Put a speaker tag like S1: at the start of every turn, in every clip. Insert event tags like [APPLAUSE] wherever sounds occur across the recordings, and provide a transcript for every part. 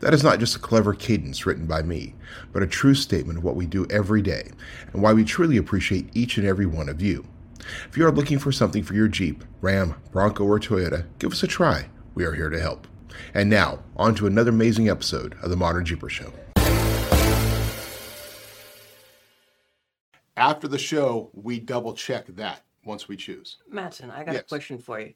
S1: That is not just a clever cadence written by me, but a true statement of what we do every day and why we truly appreciate each and every one of you. If you are looking for something for your Jeep, Ram, Bronco, or Toyota, give us a try. We are here to help. And now, on to another amazing episode of the Modern Jeeper Show. After the show, we double check that once we choose.
S2: Matson, I got
S1: Yes.
S2: a question for you.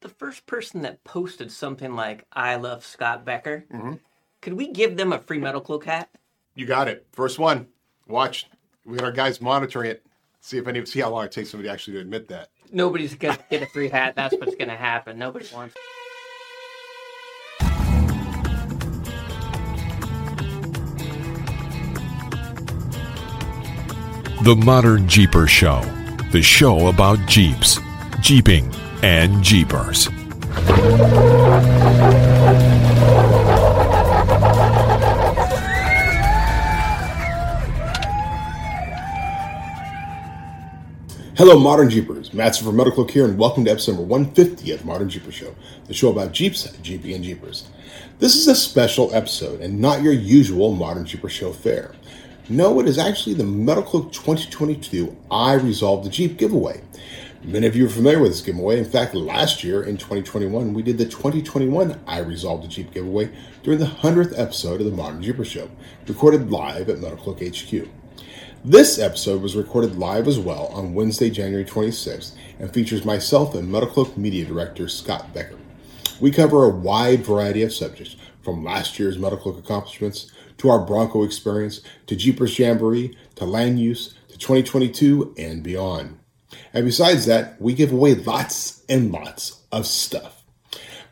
S2: The first person that posted something like "I love Scott Becker,"
S1: Mm-hmm.
S2: could we give them a free metal cloak hat?
S1: You got it. First one. Watch. We got our guys monitoring it. See if any see how long it takes somebody actually to admit that.
S2: Nobody's gonna [LAUGHS] get a free hat. That's what's gonna happen. Nobody wants.
S3: The Modern Jeeper Show, the show about Jeeps, Jeeping, and Jeepers.
S1: Hello, Modern Jeepers. Matson from Metal Cloak, and welcome to episode number 150 of the Modern Jeeper Show, the show about Jeeps, Jeeping, and Jeepers. This is a special episode and not your usual Modern Jeeper Show fare. No, it is actually the Metal Cloak 2022 I Resolve the Jeep giveaway. Many of you are familiar with this giveaway. In fact, last year in 2021, we did the 2021 I Resolved the Jeep giveaway during the 100th episode of the Modern Jeeper Show, recorded live at Metal Cloak HQ. This episode was recorded live as well on Wednesday, January 26th, and features myself and Metal Cloak Media Director Scott Becker. We cover a wide variety of subjects, from last year's Metal Cloak accomplishments, to our Bronco experience, to Jeepers Jamboree, to land use, to 2022, and beyond. And besides that, we give away lots and lots of stuff.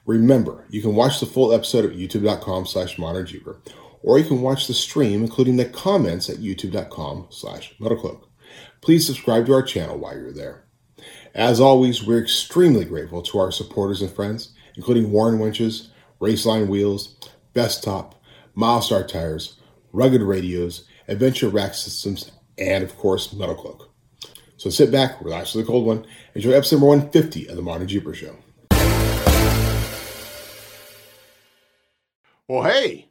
S1: Remember, you can watch the full episode at youtube.com slash modernjeeper, or you can watch the stream, including the comments at youtube.com slash metalcloak. Please subscribe to our channel while you're there. As always, we're extremely grateful to our supporters and friends, including Warn Winches, Raceline Wheels, Bestop, Milestar Tires, Rugged Radios, Adventure Rack Systems, and of course, Metal Cloak. So sit back, relax for the cold one, enjoy episode number 150 of the Modern Jeeper Show. Well, hey,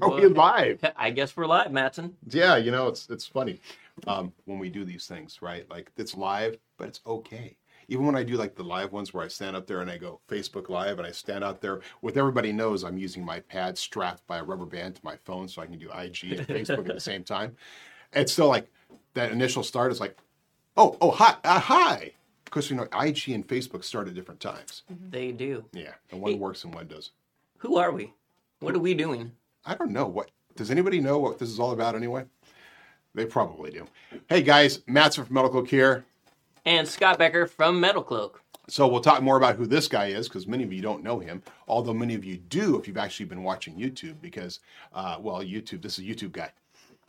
S1: are we live?
S2: I guess we're live, Matson.
S1: Yeah, you know, it's it's funny um, when we do these things, right? Like it's live, but it's okay. Even when I do like the live ones where I stand up there and I go Facebook Live and I stand out there with everybody knows I'm using my pad strapped by a rubber band to my phone so I can do IG and Facebook at the same time. It's still like that initial start is like, oh, oh, hi, uh, hi. Because you know, IG and Facebook start at different times.
S2: They do.
S1: Yeah, and one works and one doesn't.
S2: Who are we? What are we doing?
S1: I don't know what. Does anybody know what this is all about anyway? They probably do. Hey guys, Matt's from Metal Cloak.
S2: And Scott Becker from Metal Cloak.
S1: So we'll talk more about who this guy is because many of you don't know him. Although many of you do if you've actually been watching YouTube because, uh, well, YouTube. This is a YouTube guy,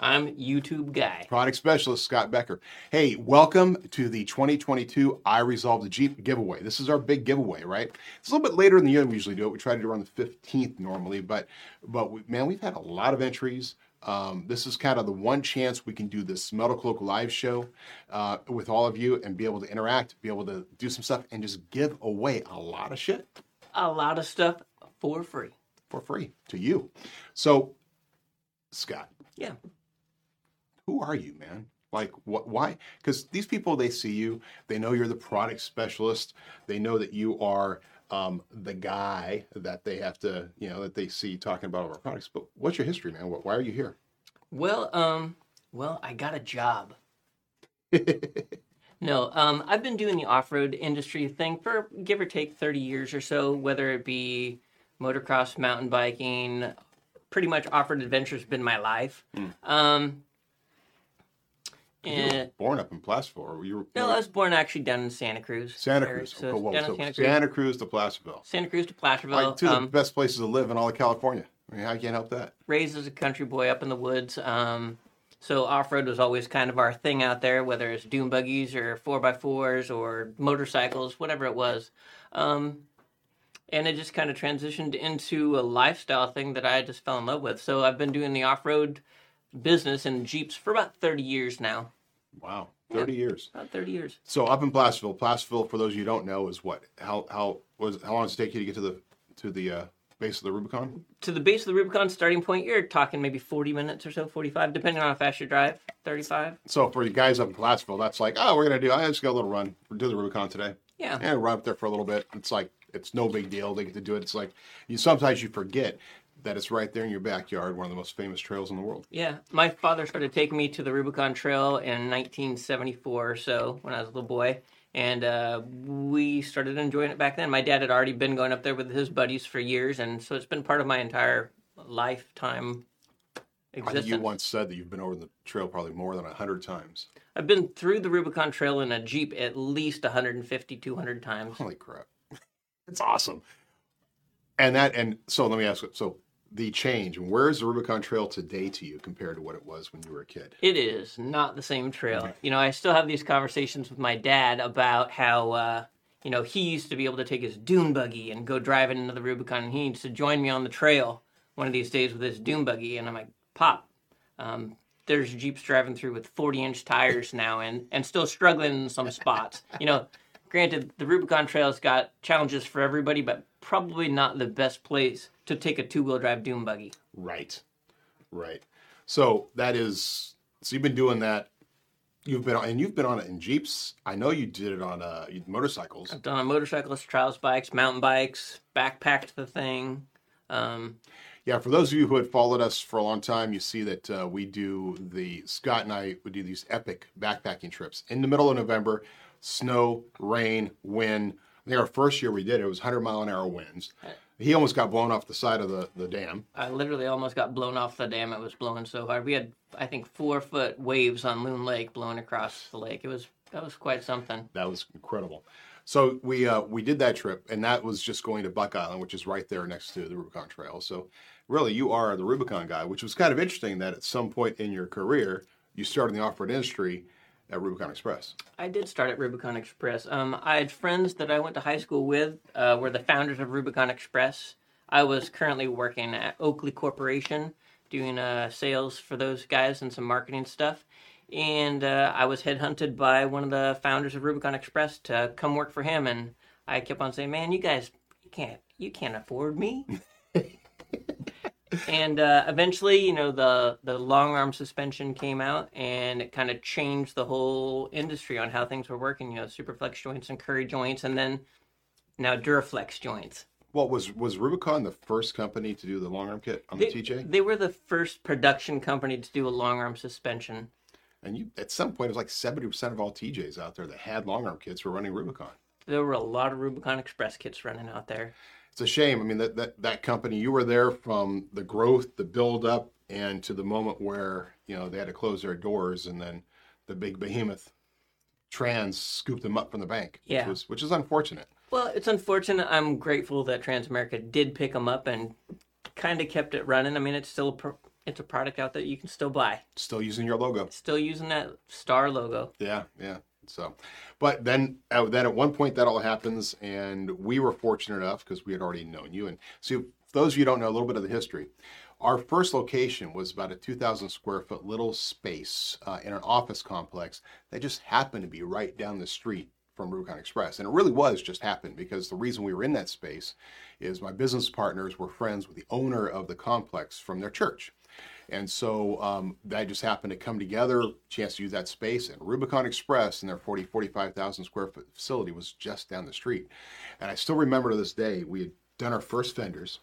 S2: I'm YouTube guy.
S1: product specialist Scott Becker. Hey, welcome to the 2022 I Resolve the Jeep giveaway. This is our big giveaway, right? It's a little bit later in the year than we usually do it. We try to do it on the 15th normally, but but we, man, we've had a lot of entries. Um, this is kind of the one chance we can do this Metal Cloak live show uh, with all of you and be able to interact, be able to do some stuff, and just give away a lot of shit
S2: A lot of stuff for free.
S1: for free to you. So, Scott,
S2: Yeah.
S1: Who are you, man? Like, what? Why? Because these people, they see you, they know you're the product specialist, they know that you are um, the guy that they have to, you know, that they see talking about our products. But what's your history, man? Wh- Why are you here?
S2: Well, um, well, I got a job. [LAUGHS] No, um, I've been doing the off-road industry thing for give or take 30 years or so, whether it be motocross, mountain biking, pretty much off-road adventure has been my life. Um,
S1: You were born up in Placerville, you were
S2: no, I was born actually down in Santa Cruz.
S1: Santa Cruz.
S2: So
S1: whoa,
S2: down
S1: so
S2: Santa Cruz.
S1: Santa Cruz to Placerville.
S2: Santa Cruz to Placerville.
S1: Like two of the
S2: um,
S1: best places to live in all of California. I mean, I can't help that.
S2: raised as a country boy up in the woods. Um, So off road was always kind of our thing out there, whether it's dune buggies or four by fours or motorcycles, whatever it was. Um, and it just kind of transitioned into a lifestyle thing that I just fell in love with. So I've been doing the off road business in Jeeps for about 30 years now.
S1: Wow, thirty years.
S2: About 30 years.
S1: So up in Placerville, Placerville, for those of you who don't know, is what? How how was how long does it take you to get to the to the uh, base of the Rubicon?
S2: To the base of the Rubicon starting point, you're talking maybe 40 minutes or so, 45, depending on how fast you drive. 35.
S1: So for you guys up in Placerville, that's like, oh, we're gonna do. I just got a little run. We'll do the Rubicon today.
S2: Yeah.
S1: Yeah, run up there for a little bit. It's like it's no big deal. They get to do it. It's like you sometimes you forget that it's right there in your backyard, one of the most famous trails in the world.
S2: Yeah, my father started taking me to the Rubicon Trail in 1974 or so when I was a little boy, and uh, we started enjoying it back then. My dad had already been going up there with his buddies for years, and so it's been part of my entire lifetime
S1: I think
S2: existence.
S1: you once said that you've been over the trail probably more than a hundred times.
S2: I've been through the Rubicon Trail in a Jeep at least 150, 200 times.
S1: Holy crap. It's awesome. And that and so let me ask you, so the change, and where is the Rubicon Trail today to you compared to what it was when you were a kid?
S2: It is not the same trail. You know, I still have these conversations with my dad about how, uh, you know, he used to be able to take his dune buggy and go driving into the Rubicon, and he needs to join me on the trail one of these days with his dune buggy. And I'm like, Pop, um, there's Jeeps driving through with 40 inch tires now and, and still struggling in some spots. [LAUGHS] You know, granted, the Rubicon Trail's got challenges for everybody, but probably not the best place to take a two wheel drive dune buggy.
S1: Right. Right. So that is so you've been doing that. You've been on and you've been on it in Jeeps. I know you did it on uh motorcycles.
S2: I've done on motorcycles, trials bikes, mountain bikes, backpacked the thing. Um,
S1: Yeah, for those of you who had followed us for a long time, you see that uh, we do the Scott and I would do these epic backpacking trips in the middle of November, snow, rain, wind. Think our first year we did it, it was 100 mile an hour winds. He almost got blown off the side of the, the dam.
S2: I literally almost got blown off the dam. It was blowing so hard. We had, I think, four foot waves on Loon Lake blowing across the lake. It was that was quite something.
S1: That was incredible. So we uh, we did that trip, and that was just going to Buck Island, which is right there next to the Rubicon Trail. So really, you are the Rubicon guy, which was kind of interesting that at some point in your career you started in the off-road industry at Rubicon Express.
S2: I did start at Rubicon Express. Um, I had friends that I went to high school with, uh, were the founders of Rubicon Express. I was currently working at Oakley Corporation, doing uh, sales for those guys and some marketing stuff. And uh, I was headhunted by one of the founders of Rubicon Express to come work for him. And I kept on saying, "Man, you guys, you can't, you can't afford me." [LAUGHS] and uh, eventually, you know, the the long arm suspension came out, and it kind of changed the whole industry on how things were working. You know, Superflex joints and Currie joints, and then now Duraflex joints.
S1: What was was Rubicon the first company to do the long arm kit on the TJ?
S2: they were the first production company to do a long arm suspension.
S1: And you at some point it was like seventy percent of all TJs out there that had long arm kits were running Rubicon.
S2: There were a lot of Rubicon Express kits running out there.
S1: It's a shame. I mean that that that company you were there from the growth, the build up, and to the moment where you know they had to close their doors, and then the big behemoth Trans scooped them up from the bank.
S2: Yeah.
S1: which, was, which is unfortunate.
S2: Well, it's unfortunate. I'm grateful that Transamerican did pick them up and kind of kept it running. I mean, it's still a pro- it's a product out that you can still buy.
S1: Still using your logo.
S2: Still using that star logo.
S1: Yeah, yeah. So, but then, uh, then at one point that all happens, and we were fortunate enough because we had already known you. And so, those of you don't know a little bit of the history, our first location was about a 2,000 square foot little space uh, in an office complex that just happened to be right down the street from Rubicon Express. And it really was just happened because the reason we were in that space is my business partners were friends with the owner of the complex from their church. And so um, that just happened to come together, chance to use that space. And Rubicon Express and their 40, 45,000 square foot facility was just down the street. And I still remember to this day, we had done our first fenders.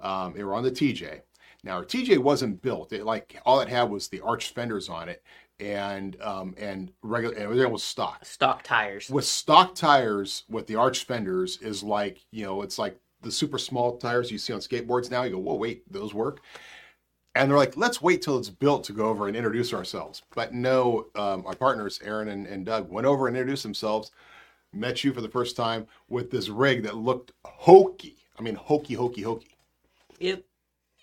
S1: Um, they were on the TJ. Now, our TJ wasn't built. It, like all it had was the arched fenders on it and um, and regular, and everything was stock
S2: Stock tires.
S1: with stock tires with the arch fenders is like you know it's like the super small tires you see on skateboards now you go whoa wait those work and they're like let's wait till it's built to go over and introduce ourselves but no um, our partners aaron and, and doug went over and introduced themselves met you for the first time with this rig that looked hokey i mean hokey hokey hokey
S2: It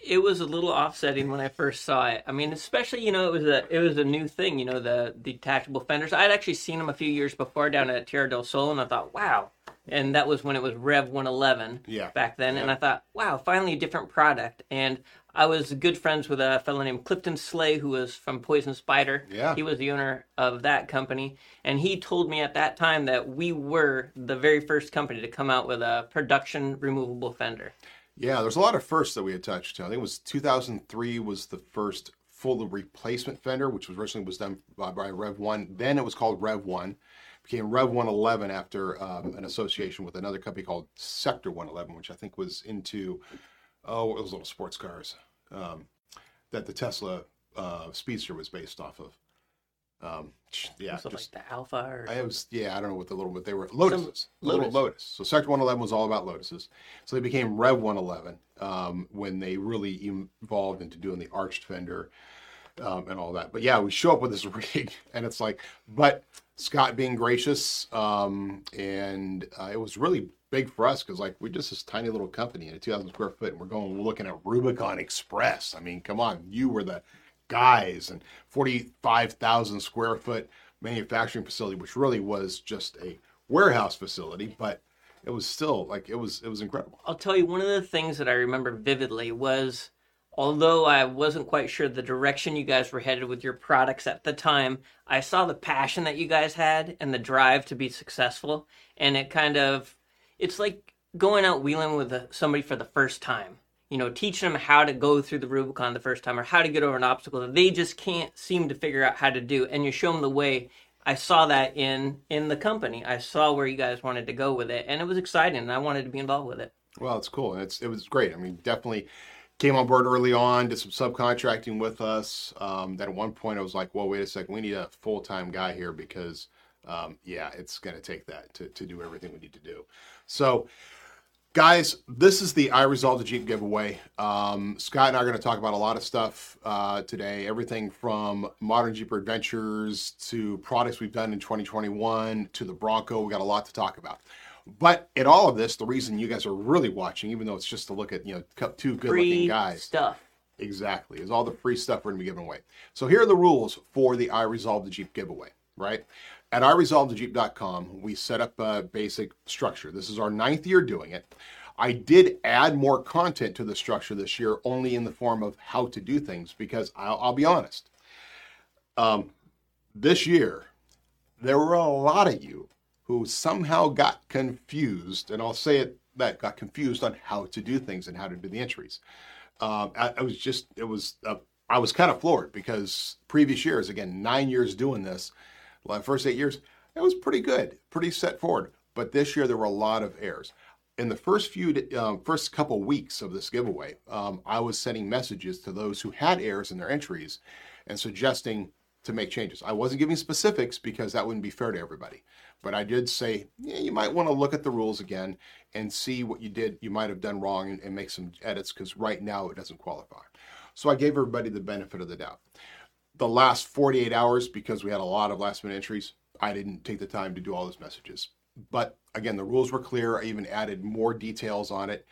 S2: it was a little offsetting when I first saw it. I mean, especially you know it was a it was a new thing. You know the, the detachable fenders. I'd actually seen them a few years before down at Tierra del Sol, and I thought, wow. And that was when it was Rev 111
S1: Yeah.
S2: back then. And I thought, wow, finally a different product. And I was good friends with a fellow named Clifton Slay, who was from Poison Spyder.
S1: Yeah.
S2: He was the owner of that company. And he told me at that time that we were the very first company to come out with a production removable fender.
S1: Yeah, there's a lot of firsts that we had touched. I think it was 2003 was the first full replacement fender, which was originally was done by, by Rev One. Then it was called Rev One, became Rev 111 after um, an association with another company called Sector 111, which I think was into oh, those little sports cars um, that the Tesla uh, Speedster was based off of. Um, yeah,
S2: So
S1: just
S2: like the Alpha or
S1: I was yeah, I don't know what the little, but they were lotuses.
S2: Some-
S1: little
S2: Lotus.
S1: lotus. So Sector 111 was all about lotuses. So they became Rev 111 um, when they really evolved into doing the arched fender um, and all that. But yeah, we show up with this [LAUGHS] rig, and it's like, but Scott being gracious, um, and uh, it was really big for us because like we're just this tiny little company in a 2,000 square foot, and we're going looking at Rubicon Express. I mean, come on, you were the guys, and 45,000 square foot manufacturing facility, which really was just a warehouse facility, but it was still like it was it was incredible.
S2: I'll tell you one of the things that I remember vividly was although I wasn't quite sure the direction you guys were headed with your products at the time, I saw the passion that you guys had and the drive to be successful and it kind of it's like going out wheeling with somebody for the first time. You know, teaching them how to go through the Rubicon the first time or how to get over an obstacle that they just can't seem to figure out how to do and you show them the way I saw that in in the company. I saw where you guys wanted to go with it, and it was exciting. And I wanted to be involved with it.
S1: Well, it's cool. It's it was great. I mean, definitely came on board early on, did some subcontracting with us. Um, then at one point, I was like, "Well, wait a second, we need a full time guy here because, um, yeah, it's going to take that to to do everything we need to do." So, guys, this is the I Resolve the Jeep giveaway. Um, Scott and I are going to talk about a lot of stuff uh, today. Everything from modern Jeeper adventures to products we've done in 2021 to the Bronco. We got a lot to talk about. But in all of this, the reason you guys are really watching, even though it's just to look at you know two good-looking guys,
S2: stuff.
S1: Exactly. Is all the free stuff we're going to be giving away. So here are the rules for the I Resolve the Jeep giveaway, right? At iresolvethejeep.com, we set up a basic structure. This is our ninth year doing it. I did add more content to the structure this year, only in the form of how to do things, because I'll, I'll be honest. Um, this year, there were a lot of you who somehow got confused, and I'll say it that got confused on how to do things and how to do the entries um, I, I was just it was uh, I was kind of floored because previous years again nine years doing this, the first eight years it was pretty good, pretty set forward. But this year there were a lot of errors. In the first few um, first couple weeks of this giveaway, um, I was sending messages to those who had errors in their entries and suggesting to make changes. I wasn't giving specifics because that wouldn't be fair to everybody. But I did say, yeah, you might want to look at the rules again and see what you did, you might have done wrong and, and make some edits because right now it doesn't qualify. So I gave everybody the benefit of the doubt. The last 48 hours, because we had a lot of last minute entries, I didn't take the time to do all those messages. But again, the rules were clear. I even added more details on it.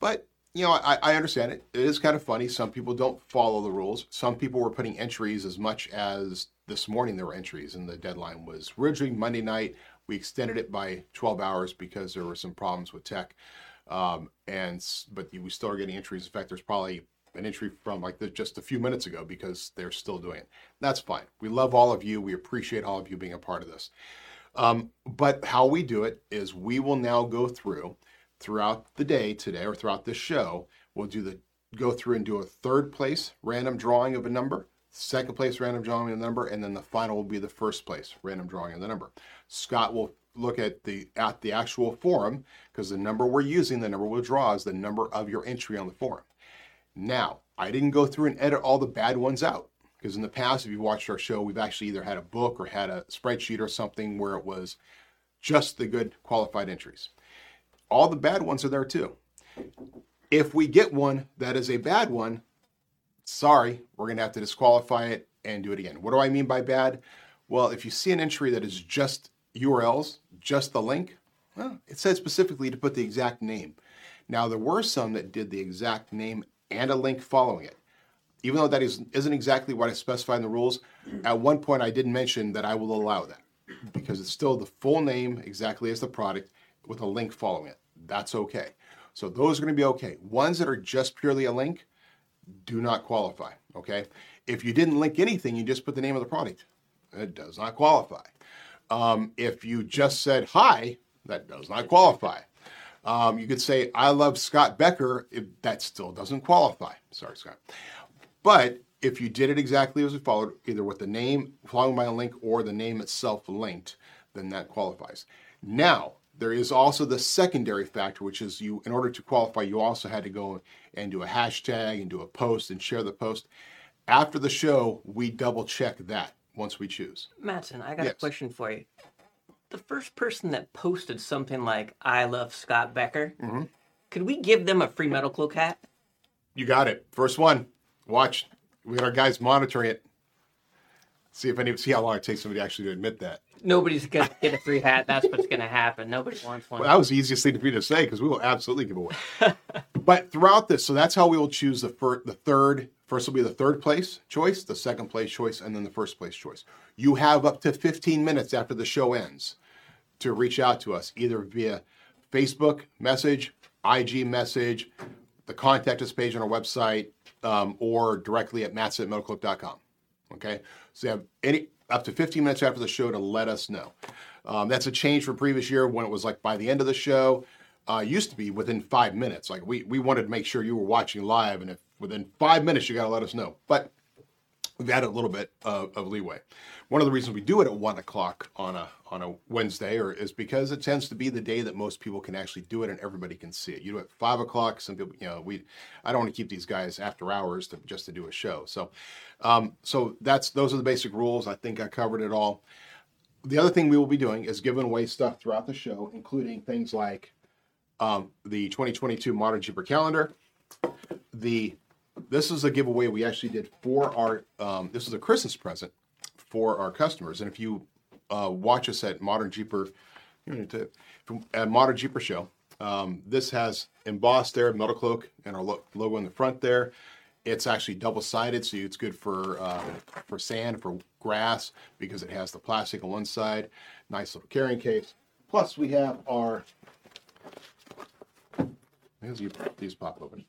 S1: But you know, I, I understand it. It is kind of funny. Some people don't follow the rules. Some people were putting entries as much as this morning there were entries, and the deadline was originally Monday night. We extended it by 12 hours because there were some problems with tech. Um, and but we still are getting entries. In fact, there's probably an entry from like the, just a few minutes ago because they're still doing it. That's fine. We love all of you. We appreciate all of you being a part of this. Um, but how we do it is we will now go through throughout the day today or throughout this show. We'll do the go through and do a third place random drawing of a number, second place random drawing of a number, and then the final will be the first place random drawing of the number. Scott will look at the at the actual forum because the number we're using, the number we'll draw is the number of your entry on the forum. Now, I didn't go through and edit all the bad ones out because in the past, if you've watched our show, we've actually either had a book or had a spreadsheet or something where it was just the good qualified entries. All the bad ones are there too. If we get one that is a bad one, sorry, we're going to have to disqualify it and do it again. What do I mean by bad? Well, if you see an entry that is just URLs, just the link, well, it says specifically to put the exact name. Now, there were some that did the exact name and a link following it. Even though that is, isn't exactly what I specified in the rules, at one point I did mention that I will allow that because it's still the full name exactly as the product with a link following it. That's okay. So those are going to be okay. Ones that are just purely a link do not qualify. Okay. If you didn't link anything, you just put the name of the product. It does not qualify. Um, if you just said hi, that does not qualify. Um, you could say, I love Scott Becker. If that still doesn't qualify. Sorry, Scott. But if you did it exactly as it followed, either with the name following by a link or the name itself linked, then that qualifies. Now, there is also the secondary factor, which is you, in order to qualify, you also had to go and do a hashtag and do a post and share the post. After the show, we double check that once we choose.
S2: Matson, I got
S1: Yes.
S2: a question for you. The first person that posted something like "I love Scott Becker,"
S1: Mm-hmm.
S2: could we give them a free Metal Cloak hat?
S1: You got it. First one. Watch. We got our guys monitoring it. See if any see how long it takes somebody actually to admit that.
S2: Nobody's gonna get a free hat. That's what's gonna happen. Nobody wants one.
S1: Well, that was the easiest thing for me to say because we will absolutely give away. [LAUGHS] but throughout this, so that's how we will choose the fir- the third. First will be the third place choice, the second place choice, and then the first place choice. You have up to 15 minutes after the show ends to reach out to us either via Facebook message, IG message, the contact us page on our website, um, or directly at matts@metalcloak.com. Okay, so you have any up to 15 minutes after the show to let us know. Um, that's a change from previous year when it was like by the end of the show. Uh, used to be within five minutes. Like we we wanted to make sure you were watching live, and if within five minutes you got to let us know. But we've added a little bit of, of leeway. One of the reasons we do it at one o'clock on a on a Wednesday, or is because it tends to be the day that most people can actually do it and everybody can see it. You do it at five o'clock. Some people, you know, we I don't want to keep these guys after hours to just to do a show. So, um, so that's those are the basic rules. I think I covered it all. The other thing we will be doing is giving away stuff throughout the show, including things like um, the 2022 Modern Jeeper Calendar, the this is a giveaway we actually did for our um, this is a christmas present for our customers. And if you uh, watch us at modern jeeper at modern jeeper show um, this has embossed there metal cloak and our lo- logo in the front there. It's actually double sided so it's good for uh, for sand for grass because it has the plastic on one side nice little carrying case. Plus we have our these pop open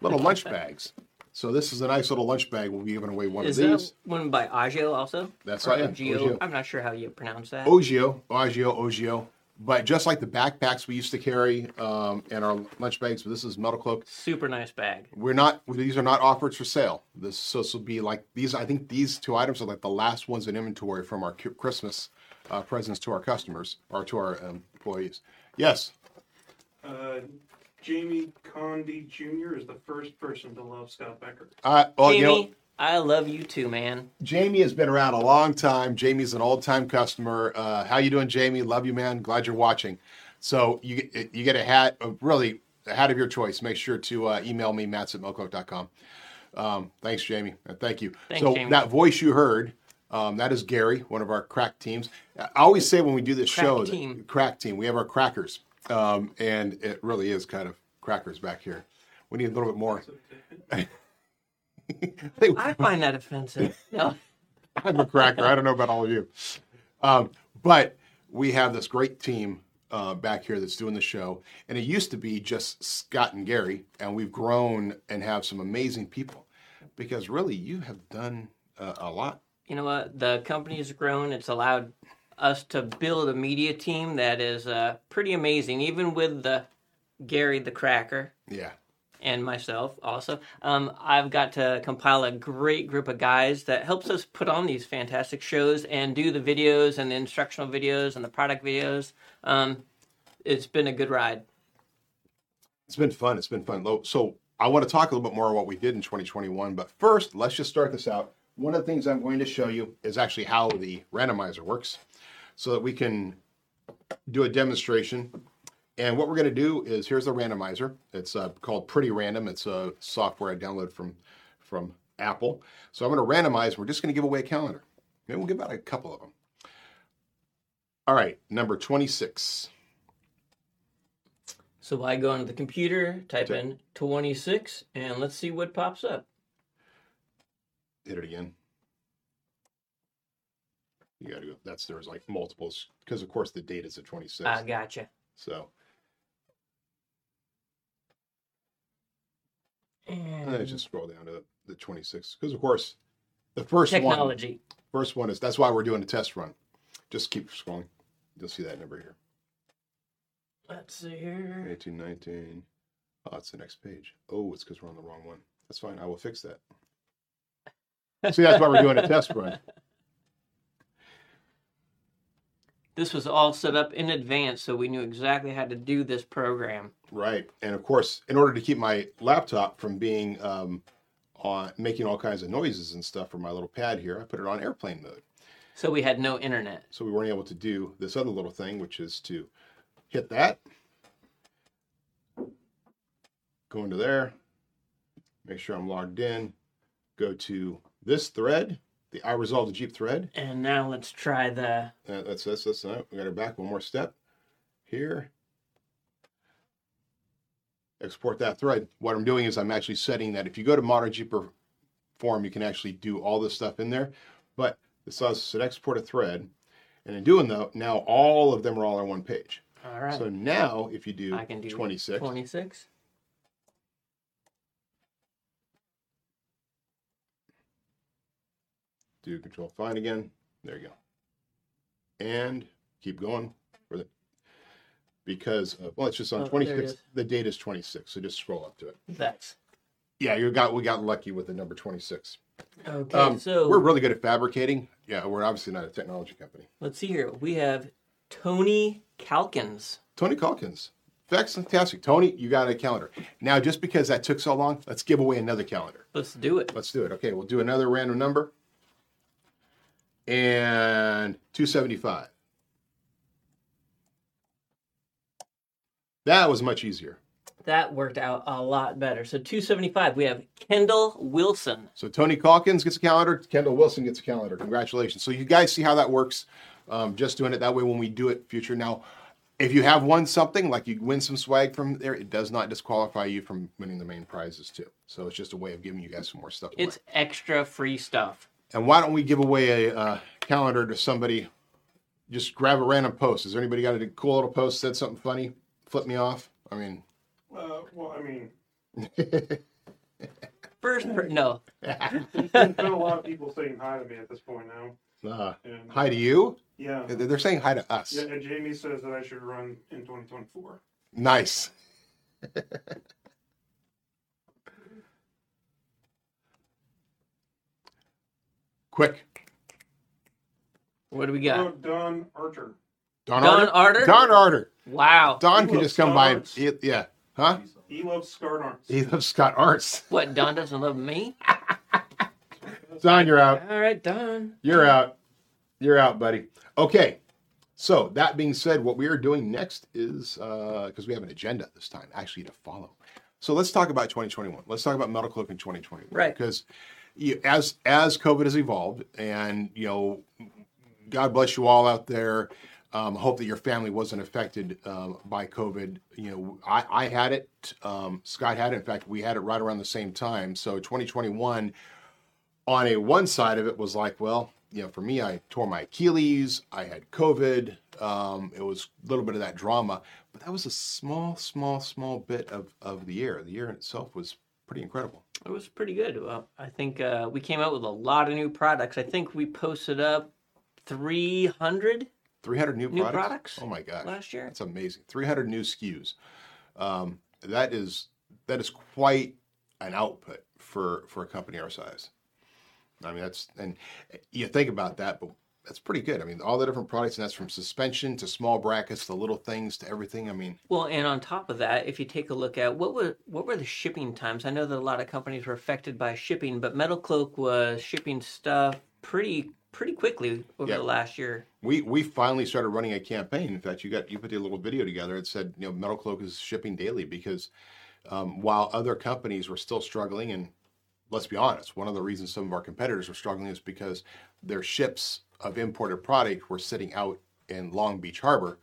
S1: little lunch bags. So this is a nice little lunch bag. We'll be giving away one
S2: Is
S1: of
S2: that
S1: these.
S2: one by Agio also?
S1: That's
S2: Or
S1: right, yeah,
S2: Agio?
S1: Agio.
S2: I'm not sure how you pronounce that.
S1: Ogio, Ogio, Ogio. But just like the backpacks we used to carry um, and our lunch bags, but this is metal cloak.
S2: Super nice bag.
S1: We're not; these are not offered for sale. This so this will be like these. I think these two items are like the last ones in inventory from our Q- Christmas uh, presents to our customers or to our um, employees. Yes,
S4: Uh, Jamie Condi Jr. is the first person to love Scott Becker.
S1: uh, well,
S2: Jamie,
S1: you know,
S2: I love you too, man.
S1: Jamie has been around a long time. Jamie's an old time customer. Uh, how you doing, Jamie? Love you, man. Glad you're watching. So you get- you get a hat, uh, really a hat of your choice. Make sure to uh, email me, Matts at metalcloak.com. Um, thanks, Jamie. Uh, thank you.
S2: Thanks,
S1: so
S2: Jamie.
S1: that voice you heard, um, that is Gary, one of our crack teams. I always say when we do this
S2: Crack
S1: show,
S2: team.
S1: crack team, we have our crackers, um, and it really is kind of crackers back here. We need a little bit more. [LAUGHS]
S2: I find that offensive. No. [LAUGHS]
S1: I'm a cracker. I don't know about all of you. Um, but we have this great team uh, back here that's doing the show. And it used to be just Scott and Gary, and we've grown and have some amazing people because really you have done uh, a lot.
S2: You know what? The company has grown. It's allowed us to build a media team that is uh, pretty amazing, even with the Gary the Cracker
S1: Yeah.
S2: and myself also. Um, I've got to compile a great group of guys that helps us put on these fantastic shows and do the videos and the instructional videos and the product videos. Um, it's been a good ride.
S1: It's been fun. It's been fun. So I want to talk a little bit more about what we did in 2021. But first, let's just start this out. One of the things I'm going to show you is actually how the randomizer works so that we can do a demonstration. And what we're going to do is here's a randomizer. It's uh, called Pretty Random. It's a software I downloaded from from Apple. So I'm going to randomize. We're just going to give away a calendar. Maybe we'll give out a couple of them. All right, number 26.
S2: So I go into the computer, type in 26, and let's see what pops up.
S1: Hit it again. You got to go. That's there's like multiples because of course the date is at 26.
S2: I ah, gotcha.
S1: so
S2: And
S1: let's just scroll down to the 26 because of course the first one
S2: technology.
S1: first one is that's why we're doing a test run. Just keep scrolling. You'll see that number here.
S2: Let's see here.
S1: 18, 19. Oh, it's the next page. Oh, it's because we're on the wrong one. That's fine. I will fix that. [LAUGHS] See, that's why we're doing a test run. [LAUGHS]
S2: This was all set up in advance, so we knew exactly how to do this program.
S1: Right. And of course, in order to keep my laptop from being um, on making all kinds of noises and stuff for my little pad here, I put it on airplane mode.
S2: So we had no internet.
S1: So we weren't able to do this other little thing, which is to hit that, go into there, make sure I'm logged in, go to this thread, the I resolve the Jeep thread.
S2: And now let's try the.
S1: Uh, that's that's that's no, we got it back one more step here. Export that thread. What I'm doing is I'm actually setting that if you go to Modern Jeeper Forum, you can actually do all this stuff in there. But this says to export a thread, and in doing that, now all of them are all on one page.
S2: All right.
S1: So now, if you do,
S2: I can do
S1: 26,
S2: 26.
S1: Do Control Find again. There you go, and keep going for the because uh, well, it's just on
S2: Oh,
S1: 26. The date is 26, so just scroll up to it.
S2: That's.
S1: Yeah, you got we got lucky with the number 26.
S2: Okay,
S1: Um,
S2: so
S1: we're really good at fabricating. Yeah, we're obviously not a technology company.
S2: let's see here. We have Tony Calkins.
S1: Tony Calkins. That's fantastic. Tony, you got a calendar. Now, just because that took so long, let's give away another calendar.
S2: Let's do it.
S1: Let's do it. Okay, we'll do another random number. And 275. That was much easier.
S2: That worked out a lot better. So 275, we have Kendall Wilson.
S1: So Tony Calkins gets a calendar. Kendall Wilson gets a calendar. Congratulations. So you guys see how that works. Um, just doing it that way when we do it future. Now, if you have won something, like you win some swag from there, it does not disqualify you from winning the main prizes too. So it's just a way of giving you guys some more stuff. away.
S2: It's extra free stuff.
S1: And why don't we give away a uh, calendar to somebody? Just grab a random post. Has anybody got a cool little post said something funny? Flip me off. I mean,
S4: Uh, well, I mean, [LAUGHS]
S2: First, per- no,
S4: there's been a lot of people saying hi to me at this point now.
S1: uh,
S4: And,
S1: hi to you.
S4: Yeah.
S1: They're they're saying hi to us.
S4: Yeah, and Jamie says that I should run in 2024.
S1: Nice. [LAUGHS] Quick.
S2: what do we
S4: Oh,
S2: got?
S4: Don Archer.
S1: Don,
S2: Don
S1: Arter.
S2: Arter?
S1: Don Arter.
S2: Wow.
S1: Don
S4: He
S1: can just come by. And,
S4: stars.
S1: he- yeah. Huh?
S4: He loves Scott Arts.
S1: He loves Scott Arts. [LAUGHS]
S2: What, Don doesn't love me? [LAUGHS]
S1: Don, you're out.
S2: All right, Don.
S1: You're out. You're out, buddy. Okay. So that being said, what we are doing next is uh, because we have an agenda this time, actually to follow. So let's talk about 2021. Let's talk about Metal Cloak in 2021.
S2: Right.
S1: Because you, as as COVID has evolved, and you know, God bless you all out there. Um, hope that your family wasn't affected um, by COVID. You know, I, I had it. Um, Scott had it. In fact, we had it right around the same time. So 2021 on a one side of it was like, well, you know, for me, I tore my Achilles, I had COVID. Um, it was a little bit of that drama, but that was a small, small, small bit of, of the year. The year itself was pretty incredible.
S2: It was pretty good. Well, I think uh, we came out with a lot of new products. I think we posted up 300
S1: 300 new,
S2: New
S1: products?
S2: products
S1: Oh my gosh.
S2: last year.
S1: That's amazing. 300 new SKUs. Um, that is that is quite an output for for a company our size. I mean, that's and you think about that, but that's pretty good. I mean, all the different products, and that's from suspension to small brackets to little things to everything. I mean,
S2: Well, and on top of that, if you take a look at what were what were the shipping times? I know that a lot of companies were affected by shipping, but Metal Cloak was shipping stuff pretty pretty quickly over
S1: Yeah.
S2: the last year.
S1: we we finally started running a campaign. In fact, you got you put a little video together. It said, you know, Metal Cloak is shipping daily because um, while other companies were still struggling, and let's be honest, one of the reasons some of our competitors were struggling is because their ships of imported product were sitting out in Long Beach Harbor.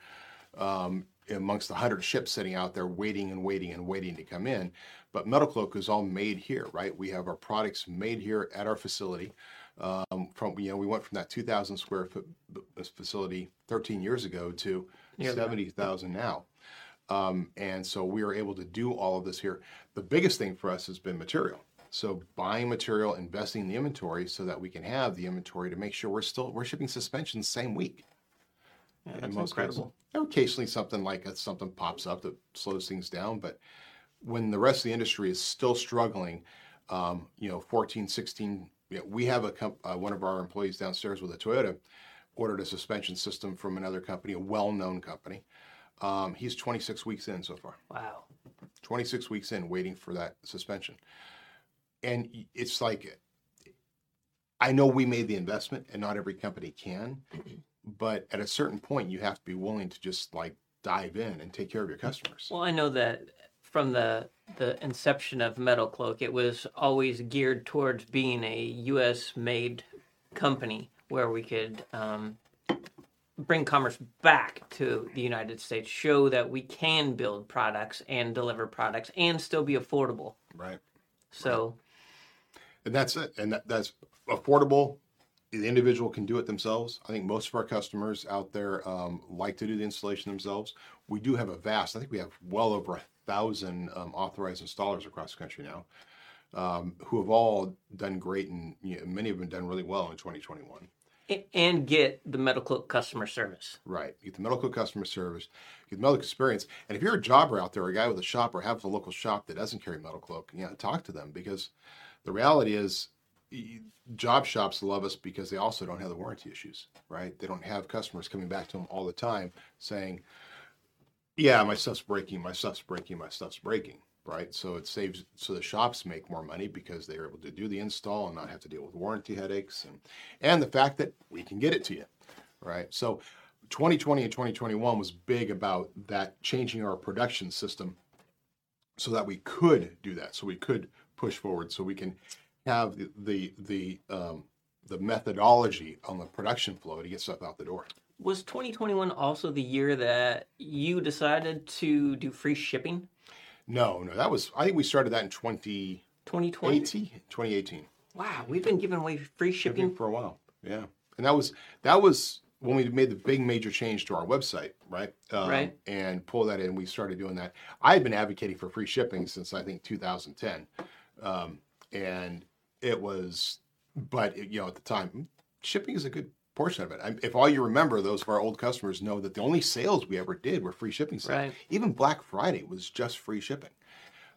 S1: Um, amongst the hundred ships sitting out there waiting and waiting and waiting to come in. But Metal Cloak is all made here, right? We have our products made here at our facility. Um, from you know, we went from that 2,000 square foot b- facility 13 years ago to
S2: Yeah.
S1: 70,000 now. Um, and so we are able to do all of this here. The biggest thing for us has been material. So buying material, investing in the inventory so that we can have the inventory to make sure we're still we're shipping suspensions same week.
S2: Yeah, that's
S1: most
S2: incredible.
S1: cases. Occasionally something like that, something pops up that slows things down, but when the rest of the industry is still struggling, um, you know, 14, 16, you know, we have a comp- uh, one of our employees downstairs with a Toyota ordered a suspension system from another company, a well-known company. Um, he's 26 weeks in so far.
S2: Wow.
S1: 26 weeks in waiting for that suspension. And it's like, I know we made the investment and not every company can, [CLEARS THROAT] but at a certain point, you have to be willing to just like dive in and take care of your customers.
S2: Well, I know that from the the inception of Metal Cloak, it was always geared towards being a U.S. made company where we could um, bring commerce back to the United States, show that we can build products and deliver products and still be affordable.
S1: Right.
S2: So,
S1: And that's it. And that, that's affordable. The individual can do it themselves. I think most of our customers out there um, like to do the installation themselves. We do have a vast, I think we have well over a thousand um, authorized installers across the country now um, who have all done great and you know, many of them done really well in 2021.
S2: and get the Metal customer service.
S1: Right. Get the Metal Cloak customer service, get the Metal Cloak experience. And if you're a jobber out there, a guy with a shop or have a local shop that doesn't carry Metal Cloak, you know, talk to them because the reality is job shops love us because they also don't have the warranty issues, right? They don't have customers coming back to them all the time saying, yeah, my stuff's breaking, my stuff's breaking, my stuff's breaking, right? So it saves, so the shops make more money because they're able to do the install and not have to deal with warranty headaches and, and the fact that we can get it to you, right? So 2020 and 2021 was big about that changing our production system so that we could do that, so we could push forward, so we can have the the the, um, the methodology on the production flow to get stuff out the door.
S2: Was 2021 also the year that you decided to do free shipping?
S1: No, no, that was I think we started that in 2018.
S2: 2020?
S1: 2018.
S2: Wow, we've been giving away free shipping.
S1: for a while. Yeah, and that was that was when we made the big major change to our website, right? Um,
S2: Right.
S1: And pull that in. We started doing that. I had been advocating for free shipping since I think 2010, um, and it was, but it, you know, at the time, shipping is a good portion of it. I, if all you remember, those of our old customers know that the only sales we ever did were free shipping sales.
S2: Right.
S1: Even Black Friday was just free shipping.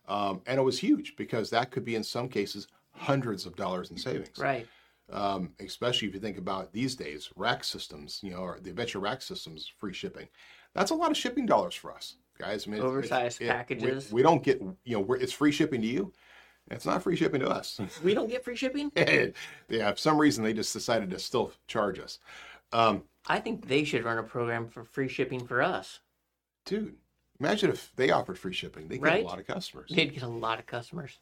S1: Um, and it was huge because that could be in some cases hundreds of dollars in savings
S2: Right.
S1: um, especially if you think about these days, rack systems, you know, or the Adventure rack systems, free shipping. That's a lot of shipping dollars for us, guys. I mean,
S2: Oversized
S1: it's-
S2: packages.
S1: We, we don't get, you know, we're, it's free shipping to you. It's not free shipping to us.
S2: We don't get free shipping? [LAUGHS]
S1: yeah, for some reason they just decided to still charge us. Um,
S2: I think they should run a program for free shipping for us.
S1: dude, imagine if they offered free shipping. They get
S2: Right?
S1: a lot of customers.
S2: They'd get a lot of customers.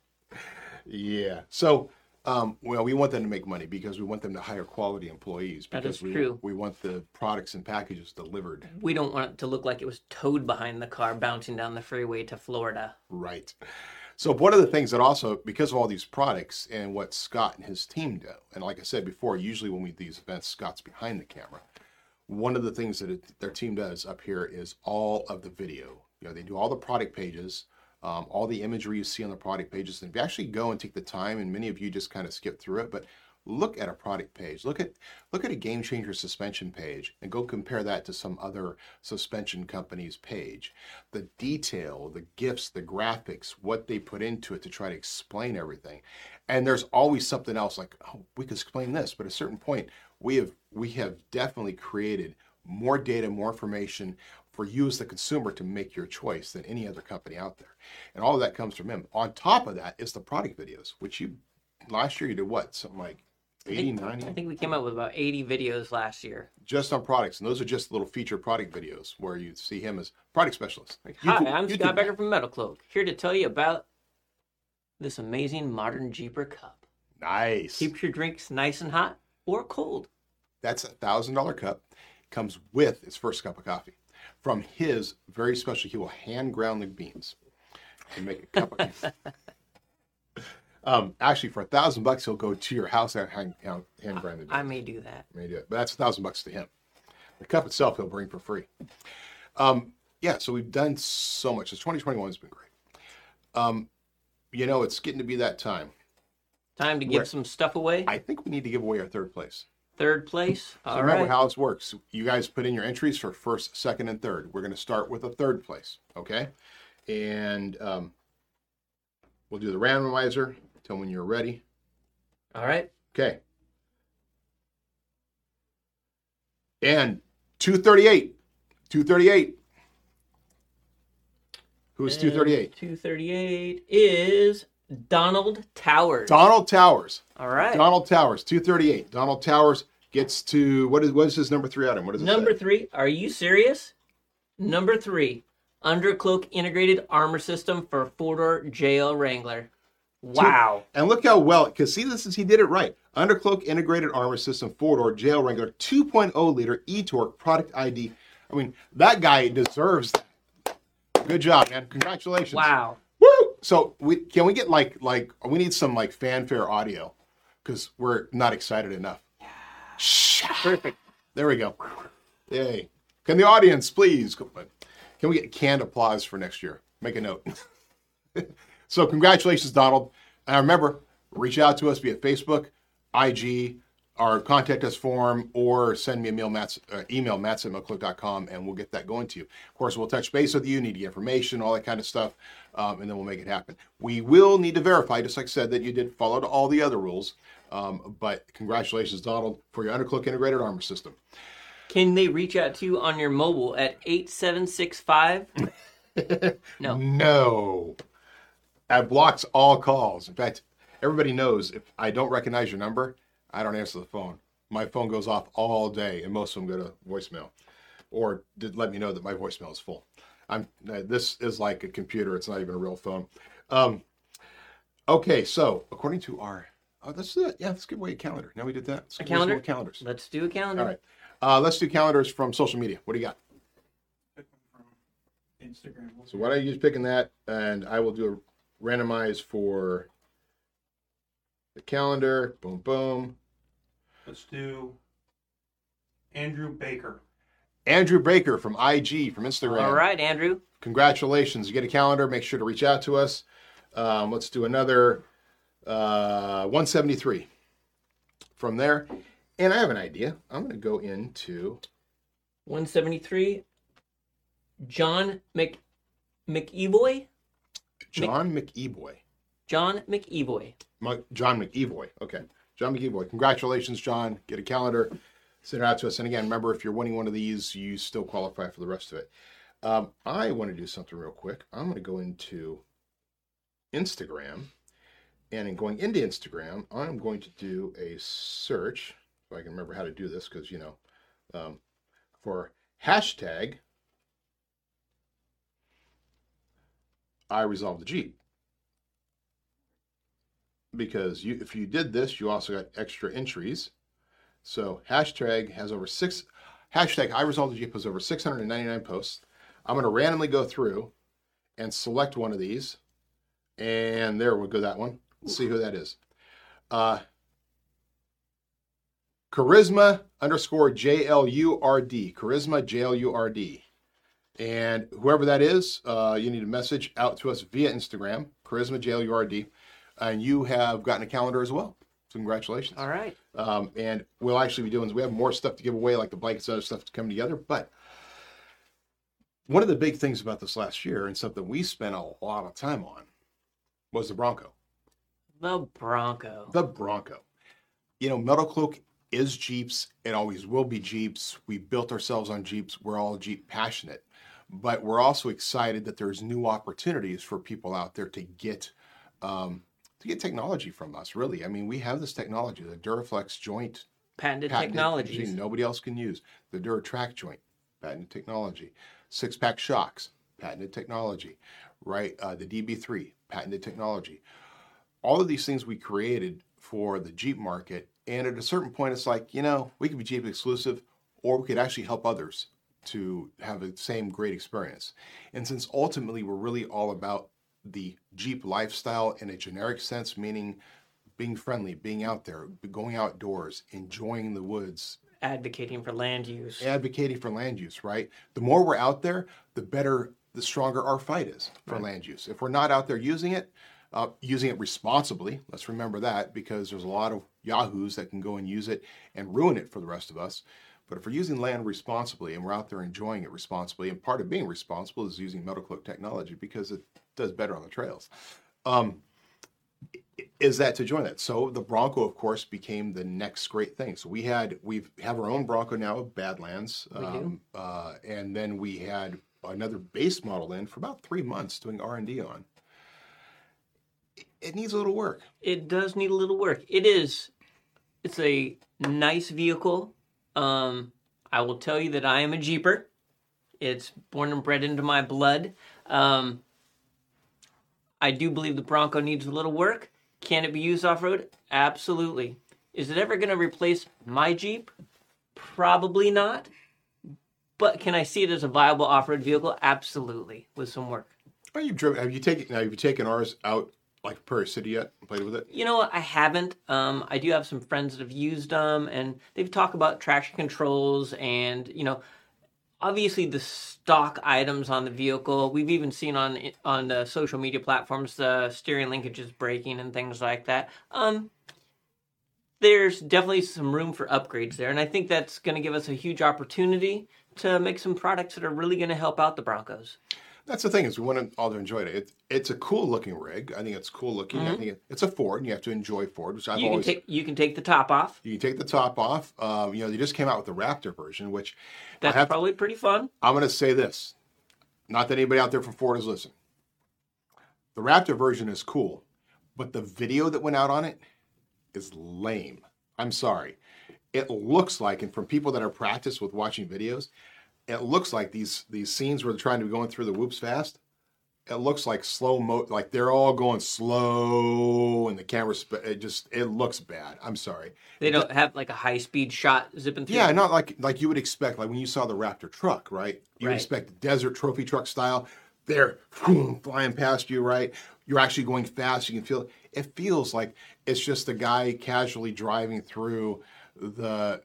S1: Yeah. So, um, well, we want them to make money because we want them to hire quality employees.
S2: That
S1: Because
S2: is
S1: we,
S2: true.
S1: We want the products and packages delivered
S2: We don't want it to look like it was towed behind the car bouncing down the freeway to Florida.
S1: Right. So one of the things that also, because of all these products and what Scott and his team do, and like I said before, usually when we do these events, Scott's behind the camera. One of the things that it, their team does up here is all of the video. You know, they do all the product pages, um, all the imagery you see on the product pages. And if you actually go and take the time, and many of you just kind of skip through it, but look at a product page, look at look at a game changer suspension page, and go compare that to some other suspension company's page. The detail, the gifts the graphics, what they put into it to try to explain everything. And there's always something else like, oh, we could explain this, but at a certain point, we have we have definitely created more data, more information for you as the consumer to make your choice than any other company out there. And all of that comes from him. On top of that is the product videos, which you last year you did what? Something like
S2: I think,
S1: 90?
S2: I think we came up with about 80 videos last year.
S1: just on products. And those are just little feature product videos where you see him as product specialist.
S2: Like, Hi, I'm Scott Becker from Metal Cloak, here to tell you about this amazing modern Jeeper cup.
S1: Nice.
S2: Keeps your drinks nice and hot or cold.
S1: That's a thousand dollar cup. Comes with its first cup of coffee. from his very special. He will hand ground the beans and make a cup of. [LAUGHS] um, actually, for a thousand bucks, he'll go to your house and hand, hand, hand grind the beans.
S2: I may do that.
S1: May do it, but that's a thousand bucks to him. The cup itself, he'll bring for free. Um, yeah, so we've done so much. This 2021 has been great. Um, you know, it's getting to be that time.
S2: Time to give
S1: Where-
S2: some stuff away.
S1: I think we need to give away our third place.
S2: Third place.
S1: So
S2: All
S1: remember
S2: right.
S1: how this works. You guys put in your entries for first, second, and third. We're going to start with a third place, okay? And um, we'll do the randomizer. Tell me when you're ready.
S2: All right.
S1: Okay. And 238. 238. Who's 238?
S2: 238 is Donald Towers.
S1: Donald Towers.
S2: All right.
S1: Donald Towers, 238. Donald Towers gets to what is what is his number three item? What is it?
S2: Number
S1: say?
S2: three. Are you serious? Number three. Undercloak integrated armor system for four door JL Wrangler. Wow.
S1: And look how well, because see, this is he did it right. Undercloak integrated armor system, four door JL Wrangler, 2.0 liter e torque product ID. I mean, that guy deserves that. Good job, man. Congratulations.
S2: Wow.
S1: Woo! So we can we get like like we need some like fanfare audio because we're not excited enough.
S2: Perfect.
S1: There we go. Yay. Can the audience please can we get canned applause for next year? Make a note. [LAUGHS] so congratulations, Donald. And remember, reach out to us via Facebook, IG, our contact us form, or send me a mail, Mats, uh, email, mats at metalcloak.com, and we'll get that going to you. Of course, we'll touch base with you, need the information, all that kind of stuff, um, and then we'll make it happen. We will need to verify, just like I said, that you did follow all the other rules. Um, but congratulations, Donald, for your Undercloak integrated armor system.
S2: Can they reach out to you on your mobile at 8765? [LAUGHS] no.
S1: No. That blocks all calls. In fact, everybody knows if I don't recognize your number, I don't answer the phone. My phone goes off all day, and most of them go to voicemail, or did let me know that my voicemail is full. I'm. uh, This is like a computer. It's not even a real phone. Um, okay, so according to our, oh, let's do it. Yeah, let's give away a calendar. Now we did that. Let's
S2: A
S1: give away some
S2: calendar?
S1: calendars.
S2: Let's do a calendar.
S1: All right. Uh, let's do calendars from social media. What do you got?
S4: Pick one from Instagram.
S1: So why don't you just picking that, and I will do a randomize for the calendar. Boom, boom.
S4: Let's do Andrew Baker.
S1: Andrew Baker from IG from Instagram.
S2: All right, Andrew.
S1: Congratulations! You get a calendar. Make sure to reach out to us. Um, let's do another uh, 173 from there. And I have an idea. I'm going to go into
S2: 173. John Mc McEvoy.
S1: John McEvoy.
S2: John McEvoy.
S1: Mo- John McEvoy. Okay. John McEvoy. Congratulations, John. Get a calendar. Send it out to us. And again, remember, if you're winning one of these, you still qualify for the rest of it. Um, I want to do something real quick. I'm going to go into Instagram. And in going into Instagram, I'm going to do a search, if I can remember how to do this, because, you know, um, for hashtag I resolve to Jeep because you if you did this, you also got extra entries. So hashtag has over six hashtag I resolved the Jeep has over 699 posts. I'm going to randomly go through and select one of these, and there we'll go that one. Let's see who that is. Uh, charisma underscore J L U R D. Charisma J L U R D. And whoever that is, uh, you need a message out to us via Instagram, Charisma J L U R D and you have gotten a calendar as well. So congratulations.
S2: All right.
S1: Um, and we'll actually be doing, we have more stuff to give away, like the blankets and other stuff to come together. But one of the big things about this last year and something we spent a lot of time on was the Bronco.
S2: The Bronco.
S1: The Bronco. You know, Metal Cloak is Jeeps. It always will be Jeeps. We built ourselves on Jeeps. We're all Jeep passionate. But we're also excited that there's new opportunities for people out there to get um, to get technology from us. Really, I mean, we have this technology, the DuroFlex joint
S2: Patented
S1: patented machine nobody else can use. The DuraTrack joint, patented technology. Six pack shocks, patented technology. Right, uh, the DB3, patented technology. All of these things we created for the Jeep market, and at a certain point, it's like you know we could be Jeep exclusive, or we could actually help others to have the same great experience. And since ultimately we're really all about the Jeep lifestyle in a generic sense, meaning being friendly, being out there, going outdoors, enjoying the woods,
S2: Advocating for land use.
S1: advocating for land use, right? The more we're out there, the better, the stronger our fight is for land use. If we're not out there using it, uh, using it responsibly, let's remember that because there's a lot of yahoos that can go and use it and ruin it for the rest of us. But if we're using land responsibly and we're out there enjoying it responsibly, and part of being responsible is using metal cloak technology because it does better on the trails. Um, is that to join that. So the Bronco, of course, became the next great thing. So we had we have our own Bronco now,
S2: of Badlands,
S1: um, uh, and then we had another base model in for about three months doing R and D on. It- It needs a little work.
S2: It does need a little work. It is. It's a nice vehicle. Um, I will tell you that I am a Jeeper. It's born and bred into my blood. Um, I do believe the Bronco needs a little work. Can it be used off road? Absolutely. Is it ever going to replace my Jeep? Probably not. But can I see it as a viable off road vehicle? Absolutely, with some work.
S1: Oh, you've driven. Have you taken? Now, have you taken ours out like Prairie City yet? Played with it?
S2: You know what? I haven't. Um, I do have some friends that have used them, and they've talked about traction controls and you know, obviously the stock items on the vehicle. We've even seen on on the social media platforms the steering linkages breaking and things like that. Um, there's definitely some room for upgrades there, and I think that's going to give us a huge opportunity to make some products that are really going to help out the Broncos.
S1: That's the thing is we want to all to enjoy it. it. It's a cool looking rig. I think it's cool looking. I think it, it's a Ford, and you have to enjoy Ford, which I've
S2: Mm-hmm. You can
S1: always.
S2: take you can take the top off.
S1: you can take the top off. Um, you know, they just came out with the Raptor version, which
S2: That's
S1: have,
S2: probably pretty fun.
S1: I'm going to say this. Not that anybody out there from Ford is listening. The Raptor version is cool, but the video that went out on it is lame. I'm sorry. It looks like, and from people that are practiced with watching videos, it looks like these these scenes where they're trying to be going through the whoops fast. It looks like slow mo, like they're all going slow, and the camera. Sp- it just it looks bad. I'm sorry.
S2: They don't have like a high speed shot zipping through.
S1: Yeah, not like like you would expect, like when you saw the Raptor truck, right? You
S2: Right.
S1: expect desert trophy truck style. They're whew, flying past you, right? You're actually going fast. You can feel it. Feels like it's just a guy casually driving through the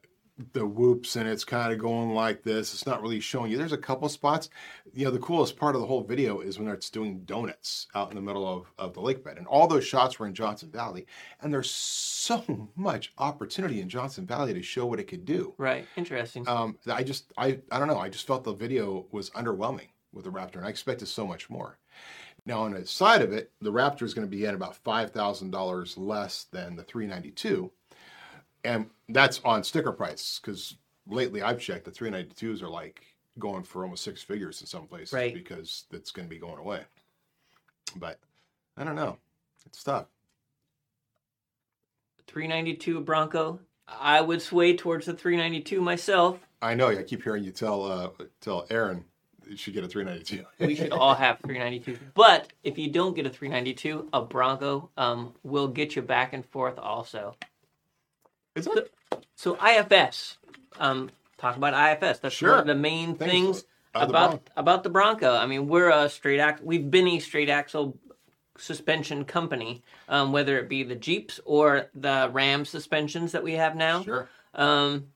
S1: the whoops, and it's kind of going like this. It's not really showing you. There's a couple spots. You know, the coolest part of the whole video is when it's doing donuts out in the middle of, of the lake bed, and all those shots were in Johnson Valley. And there's so [LAUGHS] much opportunity in Johnson Valley to show what it could do
S2: Right. Interesting.
S1: um, I just I I don't know. I just felt the video was underwhelming with the Raptor, and I expected so much more. Now on the side of it, the Raptor is going to be at about five thousand dollars less than the 392, and that's on sticker price because lately I've checked the 392s are like going for almost six figures in some places
S2: Right.
S1: because it's going to be going away. But I don't know. It's tough.
S2: 392 Bronco. I would sway towards the 392 myself.
S1: I know. I keep hearing you tell uh, tell Aaron you should get a 392.
S2: We should all have 392. But if you don't get a 392, a Bronco um, will get you back and forth also. So IFS, um, talk about IFS. That's
S1: Sure.
S2: one of the main
S1: Thanks.
S2: things
S1: Uh, the
S2: about about the Bronco. I mean, we're a straight ax. We've been a straight axle suspension company, um, whether it be the Jeeps or the Ram suspensions that we have now.
S1: sure?
S2: Um,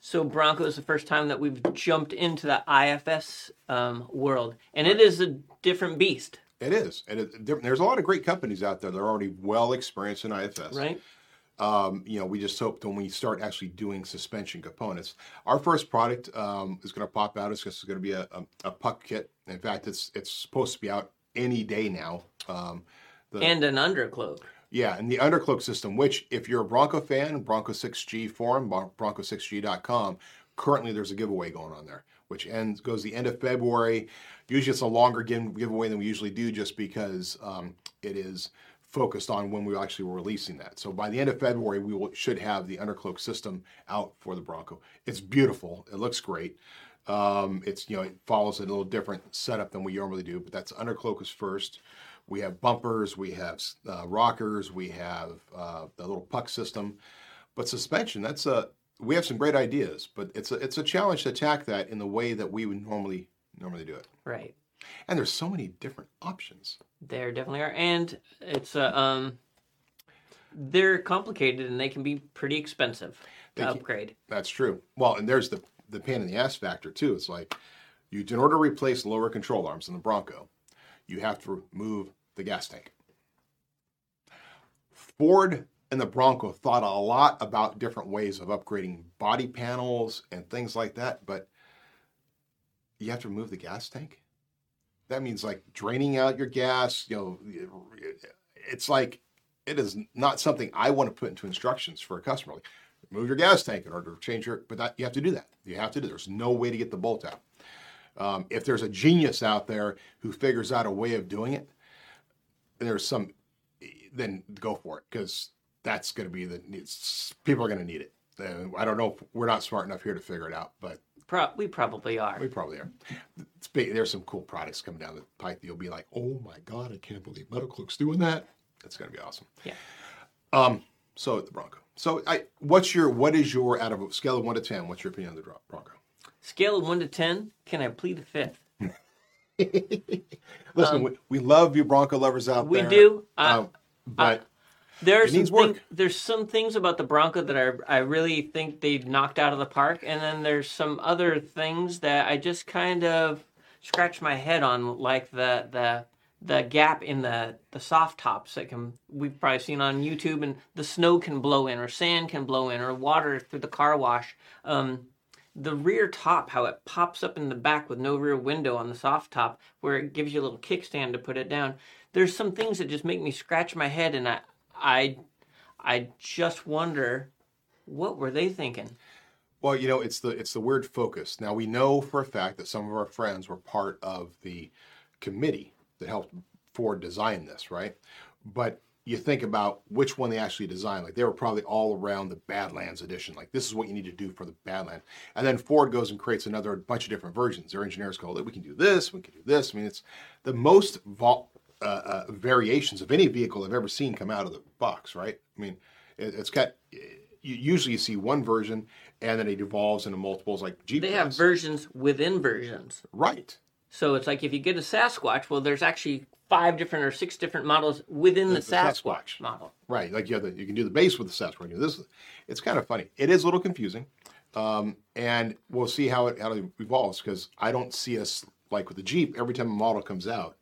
S2: so Bronco is the first time that we've jumped into the IFS um, world, and it is a different beast,
S1: It is, and it, there, there's a lot of great companies out there that are already well experienced in IFS.
S2: right?
S1: Um, you know, we just hope that when we start actually doing suspension components, our first product um, is going to pop out. It's just going to be a, a, a puck kit. In fact, it's it's supposed to be out any day now. Um, the,
S2: And an undercloak.
S1: yeah, and the undercloak system, which if you're a Bronco fan, Bronco 6G forum, bronco6g.com, currently there's a giveaway going on there, which ends goes the end of February. Usually it's a longer give, giveaway than we usually do just because um, it is focused on when we actually were releasing that. So by the end of February, we will, should have the undercloak system out for the Bronco. It's beautiful. It looks great. Um, it's you know it follows a little different setup than we normally do, but that's undercloak is first. We have bumpers, we have uh, rockers, we have uh, the little puck system, but suspension that's a we have some great ideas, but it's a it's a challenge to attack that in the way that we would normally normally do it.
S2: Right.
S1: And there's so many different options.
S2: There definitely are, and it's a um, they're complicated and they can be pretty expensive to
S1: can-
S2: upgrade.
S1: That's true. Well, and there's the the pain in the ass factor too. It's like you in order to replace lower control arms in the Bronco, you have to remove the gas tank. Ford and the Bronco thought a lot about different ways of upgrading body panels and things like that, but you have to remove the gas tank. That means like draining out your gas. You know, it's like it is not something I want to put into instructions for a customer. Like, remove your gas tank in order to change your. But that you have to do that. You have to do. There's no way to get the bolt out. Um, if there's a genius out there who figures out a way of doing it, there's some. Then go for it because that's going to be the. People are going to need it. I don't know if we're not smart enough here to figure it out, but
S2: Pro- we probably are.
S1: we probably are. Big, there's some cool products coming down the pipe. that You'll be like, oh my god, I can't believe Metal Cloak's doing that. That's going to be awesome.
S2: Yeah.
S1: Um. So the Bronco. So I, what's your what is your out of a scale of one to ten? What's your opinion on the Bronco?
S2: Scale of one to ten. Can I plead a fifth? [LAUGHS]
S1: Listen, we, we love you Bronco lovers out
S2: Um, We
S1: there.
S2: do. I-
S1: Um, but
S2: There are some thing- there's some things about the Bronco that I I really think they knocked out of the park, and then there's some other things that I just kind of scratch my head on, like the the the gap in the the soft tops that can we've probably seen on YouTube, and the snow can blow in, or sand can blow in, or water through the car wash. Um, the rear top, how it pops up in the back with no rear window on the soft top, where it gives you a little kickstand to put it down. There's some things that just make me scratch my head, and I, I, I just wonder, what were they thinking?
S1: Well, you know, it's the it's the weird focus. Now we know for a fact that some of our friends were part of the committee that helped Ford design this, right? But you think about which one they actually designed. Like they were probably all around the Badlands edition. Like this is what you need to do for the Badland. And then Ford goes and creates another bunch of different versions. Their engineers go. We can do this. We can do this. I mean, it's the most vol- uh, uh, variations of any vehicle I've ever seen come out of the box, right? I mean, it, it's got. You, usually, you see one version, and then it evolves into multiples, like Jeep.
S2: They have versions within versions.
S1: right.
S2: So it's like if you get a Sasquatch, well, there's actually five different or six different models within the,
S1: The-
S2: Sasquatch,
S1: Sasquatch.
S2: model.
S1: Right, like you have the, you can do the base with the Sasquatch. You this. It's kind of funny. It is a little confusing, um, and we'll see how it how it evolves because I don't see us like with the Jeep. Every time a model comes out,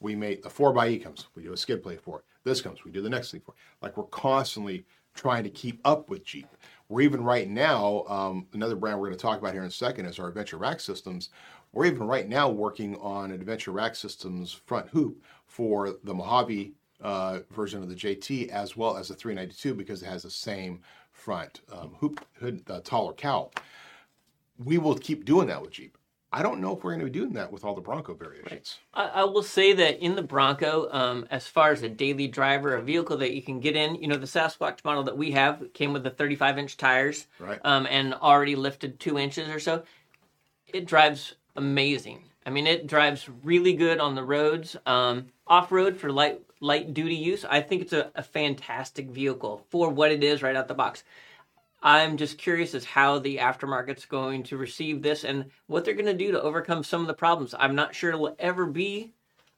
S1: we make the four x E comes. We do a skid plate for it. This comes. We do the next thing for it. Like we're constantly trying to keep up with Jeep. We're even right now. Um, another brand we're going to talk about here in a second is our Adventure Rack Systems. We're even right now working on Adventure Rack Systems front hoop for the Mojave uh, version of the JT as well as the 392 because it has the same front um, hoop hood, uh, taller cowl. We will keep doing that with Jeep. I don't know if we're going to be doing that with all the Bronco variations.
S2: I, I will say that in the Bronco, um, as far as a daily driver, a vehicle that you can get in, you know, the Sasquatch model that we have came with the 35 inch tires
S1: Right.
S2: um, and already lifted two inches or so. It drives amazing. I mean, it drives really good on the roads. Um, Off road for light light duty use, I think it's a, a fantastic vehicle for what it is right out the box. I'm just curious as how the aftermarket's going to receive this and what they're going to do to overcome some of the problems. I'm not sure it will ever be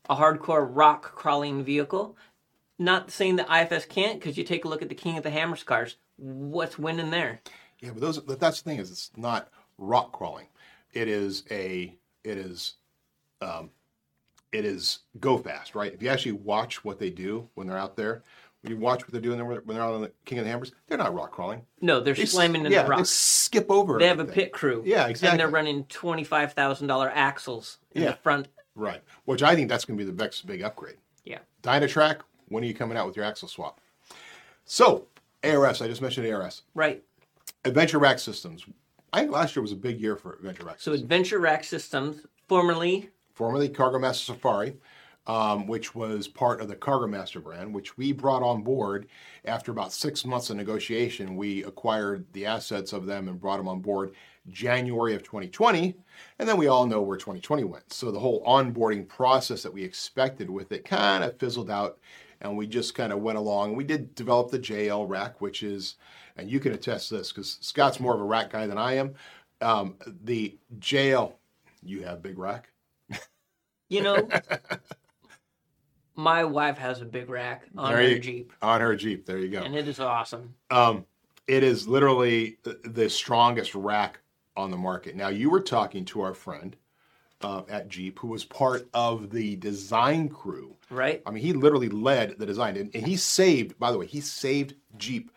S2: a hardcore rock crawling vehicle. Not saying that IFS can't, because you take a look at the King of the Hammers cars. What's winning there?
S1: Yeah, but those that's the thing is it's not rock crawling. It is a it is um, it is go fast, right? If you actually watch what they do when they're out there, you watch what they're doing when they're out on the King of the Hammers, they're not rock crawling.
S2: No, they're
S1: They
S2: slamming into
S1: yeah, They
S2: rocks.
S1: skip over.
S2: They have a pit crew.
S1: Yeah, exactly.
S2: And they're running twenty-five thousand dollar axles in
S1: Yeah.
S2: the front.
S1: Right, which I think that's going to be the next big upgrade.
S2: Yeah.
S1: Dynatrac, when are you coming out with your axle swap? So ARS, I just mentioned ARS,
S2: Right.
S1: Adventure Rack Systems. I think last year was a big year for Adventure Rack.
S2: So
S1: Systems.
S2: Adventure Rack Systems, formerly
S1: formerly Cargo Master Safari, um, which was part of the Cargo Master brand, which we brought on board after about six months of negotiation. We acquired the assets of them and brought them on board January of 2020, and then we all know where 2020 went. So the whole onboarding process that we expected with it kind of fizzled out and we just kind of went along. We did develop the JL rack, which is, and you can attest to this because Scott's more of a rack guy than I am. Um, the JL, you have big rack.
S2: You know, my wife has a big rack on
S1: There
S2: her
S1: you-
S2: Jeep,
S1: on her Jeep. There you go.
S2: and it is awesome.
S1: Um, it is literally the- strongest rack on the market. Now, you were talking to our friend uh, at Jeep, who was part of the design crew.
S2: Right?
S1: I mean, he literally led the design, and, and he saved. By the way, he saved Jeep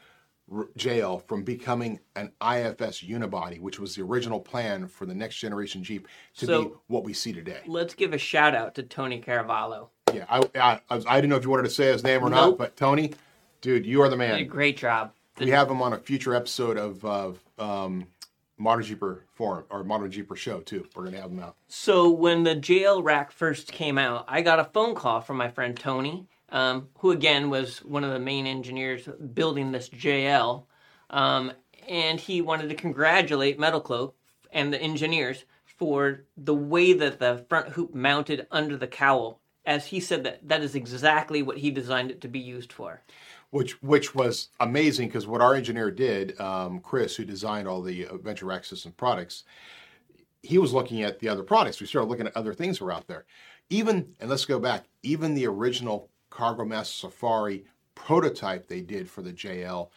S1: R- JL from becoming an IFS unibody, which was the original plan for the next generation Jeep to be what we see today.
S2: Let's give a shout out to Tony Caravallo.
S1: Yeah, I, I, I, I didn't know if you wanted to say his name or not, but Tony, dude, you are the man.
S2: great job.
S1: We have him on a future episode of of um, Modern Jeeper Forum or Modern Jeeper Show too. We're gonna have him out.
S2: So when the JL rack first came out, I got a phone call from my friend Tony, um, who again was one of the main engineers building this JL, um, and he wanted to congratulate Metal Cloak and the engineers for the way that the front hoop mounted under the cowl. As he said that that is exactly what he designed it to be used for.
S1: which which was amazing because what our engineer did, um, Chris, who designed all the Adventure Rack System products, he was looking at the other products. We started looking at other things that were out there. Even and let's go back, even the original Cargo Master Safari prototype they did for the JL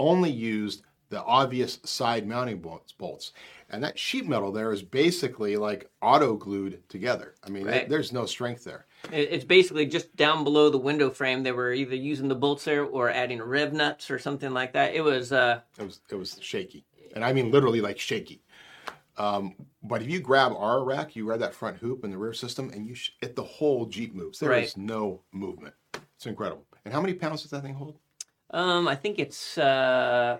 S1: only used the obvious side mounting bolts. bolts. And that sheet metal there is basically like auto glued together. I mean,
S2: Right.
S1: there's no strength there.
S2: It- It's basically just down below the window frame. They were either using the bolts there or adding rev nuts or something like that. It was uh,
S1: It was it was shaky, and I mean literally like shaky. Um, but if you grab our rack, you grab that front hoop and the rear system, and you sh- it the whole Jeep moves. There is
S2: Right.
S1: no movement. It's incredible. And how many pounds does that thing hold?
S2: Um, I think it's uh,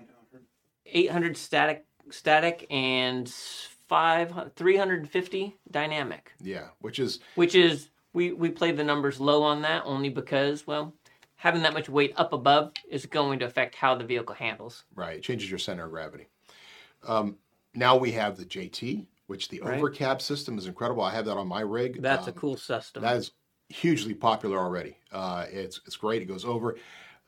S2: 800 static, static, and five 350 dynamic.
S1: Yeah, which is
S2: Which is we we played the numbers low on that only because well, having that much weight up above is going to affect how the vehicle handles.
S1: right. It changes your center of gravity. Um, now we have the JT, which the
S2: Right.
S1: overcab system is incredible. I have that on my rig.
S2: That's a
S1: Um,
S2: cool system.
S1: That is hugely popular already. Uh, it's it's great. It goes over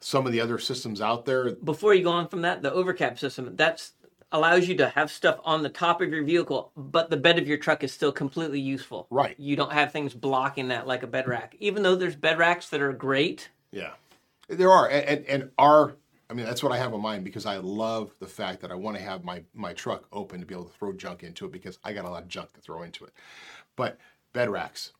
S1: some of the other systems out there.
S2: Before you go on from that, the overcap system that's allows you to have stuff on the top of your vehicle, but the bed of your truck is still completely useful.
S1: Right.
S2: You don't have things blocking that like a bed rack. Even though there's bed racks that are great,
S1: Yeah, there are, and and, our. I mean, that's what I have in mind because I love the fact that I want to have my my truck open to be able to throw junk into it because I got a lot of junk to throw into it. But bed racks,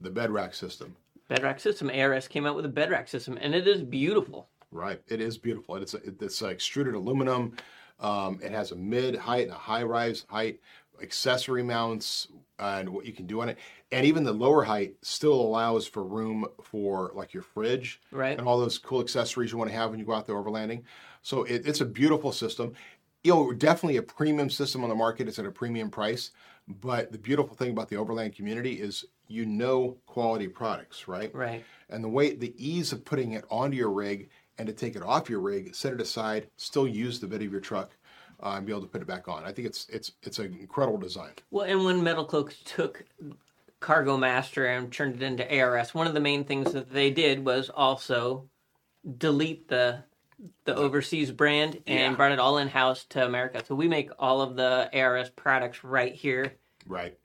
S1: the bed rack system,
S2: Bed rack system. ARS came out with a bed rack system, and it is beautiful.
S1: right? It is beautiful. It's it's uh, extruded aluminum. Um, it has a mid height and a high rise height, accessory mounts, and what you can do on it. And even the lower height still allows for room for like your fridge
S2: Right.
S1: and all those cool accessories you want to have when you go out there overlanding. So it, it's a beautiful system. You know, definitely a premium system on the market. It's at a premium price. But the beautiful thing about the overland community is you know quality products, right?
S2: Right.
S1: And the way, the ease of putting it onto your rig and to take it off your rig, set it aside, still use the bed of your truck, uh, and be able to put it back on. I think it's it's it's an incredible design.
S2: Well, and when Metal Cloaks took Cargo Master and turned it into ARS, one of the main things that they did was also delete the the overseas brand and
S1: Yeah.
S2: brought it all in house to America. So we make all of the ARS products right here.
S1: Right.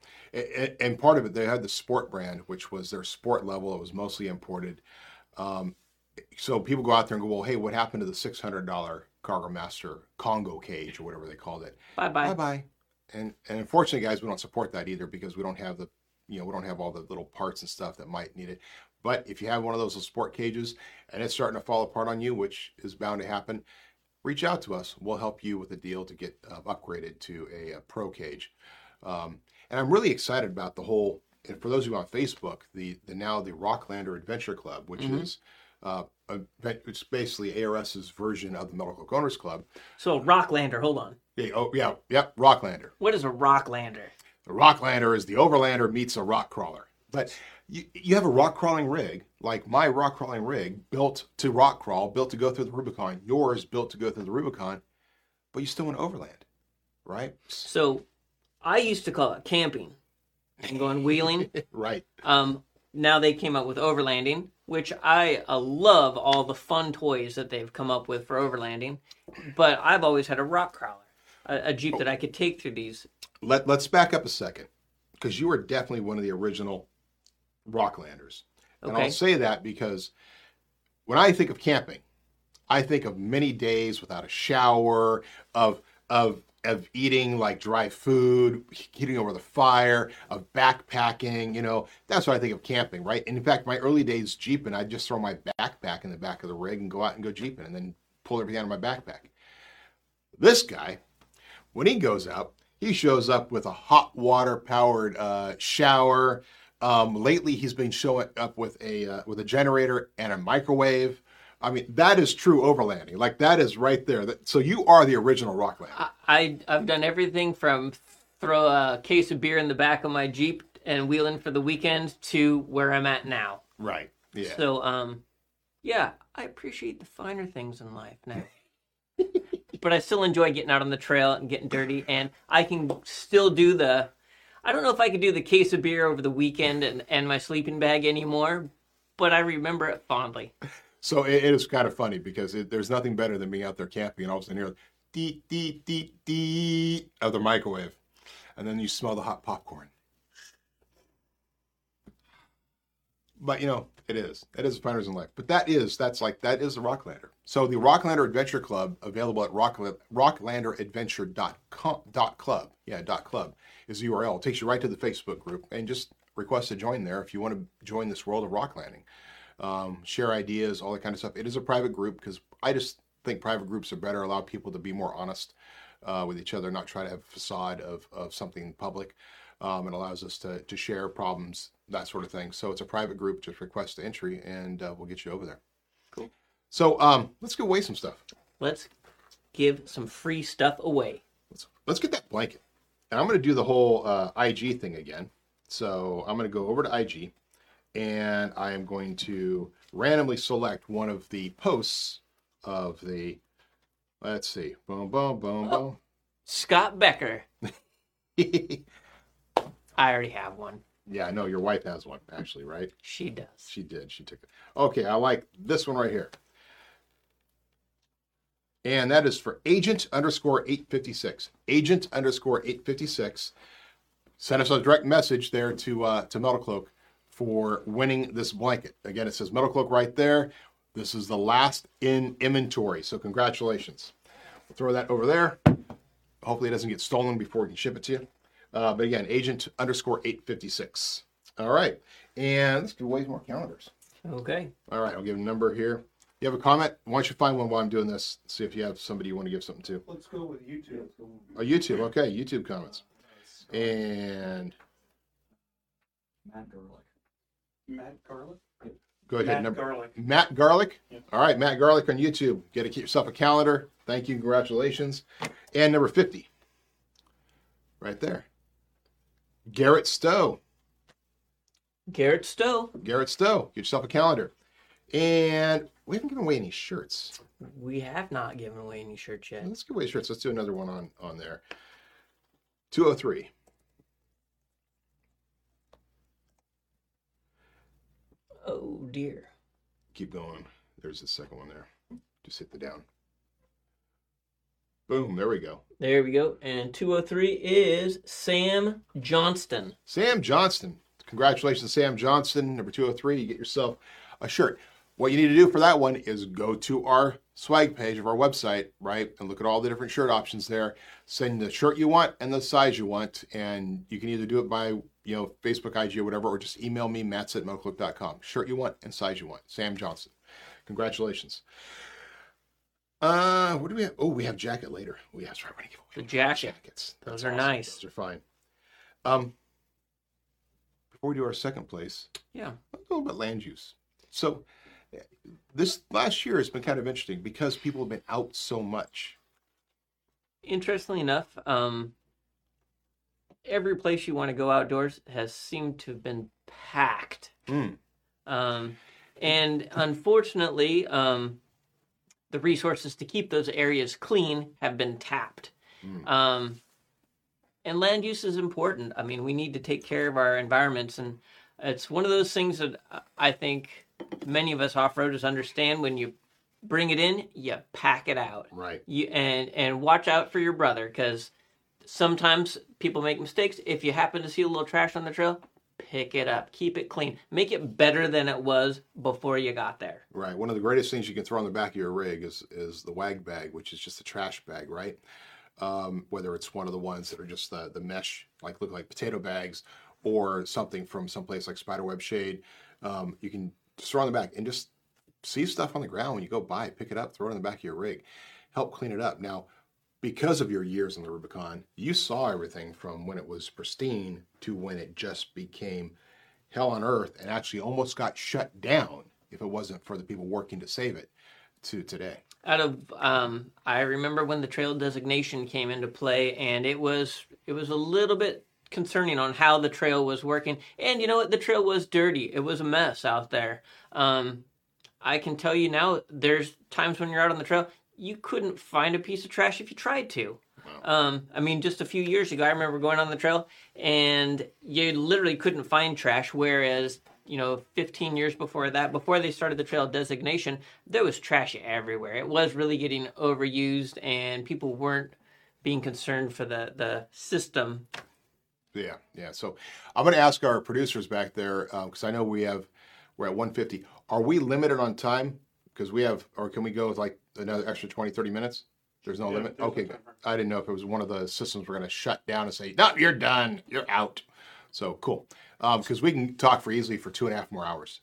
S1: And part of it, they had the sport brand, which was their sport level. It was mostly imported. Um, so people go out there and go, well, hey, what happened to the $600 Cargo Master Congo cage or whatever they called it?
S2: Bye bye.
S1: Bye bye. And and unfortunately, guys, we don't support that either because we don't have the, you know, we don't have all the little parts and stuff that might need it. But if you have one of those sport cages and it's starting to fall apart on you, which is bound to happen, reach out to us. We'll help you with a deal to get uh, upgraded to a, uh pro cage. Um, and I'm really excited about the whole. And for those of you on Facebook, the the now the Rocklander Adventure Club, which is uh, a, it's basically ARS's version of the Metal Cloak Owners Club.
S2: So Rocklander, hold on.
S1: Yeah, oh yeah, yep, Rocklander.
S2: What is a Rocklander?
S1: The Rocklander is the Overlander meets a rock crawler. But you, you have a rock crawling rig, like my rock crawling rig, built to rock crawl, built to go through the Rubicon. Yours built to go through the Rubicon, but you still want overland, right?
S2: So I used to call it camping and going wheeling. [LAUGHS]
S1: Right.
S2: Um, now they came up with overlanding, which I uh, love all the fun toys that they've come up with for overlanding. But I've always had a rock crawler, a, a Jeep that I could take through these.
S1: Let, let's back up a second because you are definitely one of the original Rocklanders. And
S2: Okay.
S1: I'll say that because when I think of camping, I think of many days without a shower, of of of eating like dry food, heating over the fire, of backpacking. You know, that's what I think of camping, right? And in fact, my early days jeeping, I'd just throw my backpack in the back of the rig and go out and go jeeping, and then pull everything out of my backpack. This guy, when he goes out, he shows up with a hot water powered uh, shower. Um, lately, he's been showing up with a uh, with a generator and a microwave. I mean, that is true overlanding. Like that is right there. That, so you are the original Rocklander.
S2: I, I I've done everything from throw a case of beer in the back of my Jeep and wheel in for the weekend to where I'm at now.
S1: right. Yeah.
S2: So um, yeah, I appreciate the finer things in life now. [LAUGHS] but I still enjoy getting out on the trail and getting dirty, and I can still do the. I don't know if I could do the case of beer over the weekend and, and my sleeping bag anymore, but I remember it fondly. [LAUGHS]
S1: So it, it is kind of funny because it, there's nothing better than being out there camping and all of a sudden you hear dee dee dee dee of the microwave, and then you smell the hot popcorn. But you know, it is. It is finders in life. But that is that's like that is the Rocklander. So the Rocklander Adventure Club, available at rock, rocklanderadventure.com dot club. Yeah, dot club is the URL. It takes you right to the Facebook group and just request to join there if you want to join this world of rock landing. Um, share ideas, all that kind of stuff. It is a private group because I just think private groups are better, allow people to be more honest uh, with each other, not try to have a facade of, of something public. Um, it allows us to, to share problems, that sort of thing. So it's a private group, just request the entry and uh, we'll get you over there.
S2: Cool.
S1: So um, let's give away some stuff.
S2: Let's give some free stuff away.
S1: Let's, let's get that blanket. And I'm going to do the whole uh, IG thing again. So I'm going to go over to IG and I am going to randomly select one of the posts of the, let's see, boom, boom, boom, boom.
S2: Scott Becker. [LAUGHS] I already have one.
S1: yeah, I know your wife has one actually, right?
S2: She does.
S1: She did. She took it. Okay, I like this one right here. And that is for agent underscore 856. Agent underscore 856. Send us a direct message there to uh, to Metal Cloak for winning this blanket. Again, it says Metal Cloak right there. This is the last in inventory. So congratulations. We'll throw that over there. Hopefully it doesn't get stolen before we can ship it to you. Uh, but again, agent underscore 856. All right. And let's give away more calendars.
S2: Okay.
S1: All right, I'll give a number here. You have a comment? Why don't you find one while I'm doing this? See if you have somebody you want to give something to.
S4: Let's go with YouTube.
S1: Oh, YouTube. Okay, YouTube comments. And
S5: Matt Gerlich.
S4: Matt Garlic.
S1: go ahead.
S4: Matt
S1: number,
S4: Garlic.
S1: Matt Garlic.
S4: Yeah.
S1: All right, Matt Garlic on YouTube. Get to keep yourself a calendar. Thank you. Congratulations. And number 50. Right there. Garrett Stowe.
S2: Garrett Stowe.
S1: Garrett Stowe. Get yourself a calendar. And we haven't given away any shirts.
S2: We have not given away any shirts yet.
S1: Let's give away shirts. Let's do another one on on there. 203.
S2: Oh dear.
S1: Keep going. There's the second one there. Just hit the down. Boom. There we go.
S2: There we go. And 203 is Sam Johnston.
S1: Sam Johnston. Congratulations, Sam Johnston. Number 203. You get yourself a shirt. What you need to do for that one is go to our swag page of our website, right? And look at all the different shirt options there. Send the shirt you want and the size you want. And you can either do it by, you know, Facebook, IG, or whatever, or just email me, matts at metalcloak.com. Shirt you want and size you want. Sam Johnson. Congratulations. Uh, what do we have? Oh, we have jacket later. We have right, we're gonna give away
S2: The jacket.
S1: jackets.
S2: Those are
S1: awesome.
S2: nice.
S1: Those are fine. Um, before we do our second place,
S2: Yeah.
S1: a little bit land use. So, this last year has been kind of interesting because people have been out so much.
S2: Interestingly enough, um, every place you want to go outdoors has seemed to have been packed.
S1: Mm.
S2: Um, and unfortunately, um, the resources to keep those areas clean have been tapped.
S1: Mm.
S2: Um, and land use is important. I mean, we need to take care of our environments. And It's one of those things that I think many of us off-roaders understand. When you bring it in, you pack it out.
S1: Right.
S2: You and and watch out for your brother because sometimes people make mistakes. If you happen to see a little trash on the trail, pick it up, keep it clean, make it better than it was before you got there.
S1: Right. One of the greatest things you can throw on the back of your rig is is the wag bag, which is just a trash bag, right? Um, whether it's one of the ones that are just the the mesh, like look like potato bags, or something from someplace like Spiderweb Shade, um, you can just throw on the back and just see stuff on the ground when you go by, pick it up, throw it in the back of your rig, help clean it up. Now, because of your years on the Rubicon, you saw everything from when it was pristine to when it just became hell on earth and actually almost got shut down if it wasn't for the people working to save it to today.
S2: Out of um, I remember when the trail designation came into play, and it was it was a little bit concerning on how the trail was working. And you know what? The trail was dirty. It was a mess out there. Um, I can tell you now, there's times when you're out on the trail, you couldn't find a piece of trash if you tried to. Um, I mean, just a few years ago, I remember going on the trail and you literally couldn't find trash. Whereas, you know, 15 years before that, before they started the trail designation, there was trash everywhere. It was really getting overused and people weren't being concerned for the, the system.
S1: Yeah, yeah. So I'm going to ask our producers back there because I know we have we're at 150. Are we limited on time? Because we have, or can we go with like another extra 20, 30 minutes? There's no
S4: Yeah,
S1: limit.
S4: there's
S1: Okay,
S4: timer.
S1: I didn't know if it was one of the systems we're going to shut down and say, "No, you're done. You're out." So cool. Because we can talk for easily for two and a half more hours.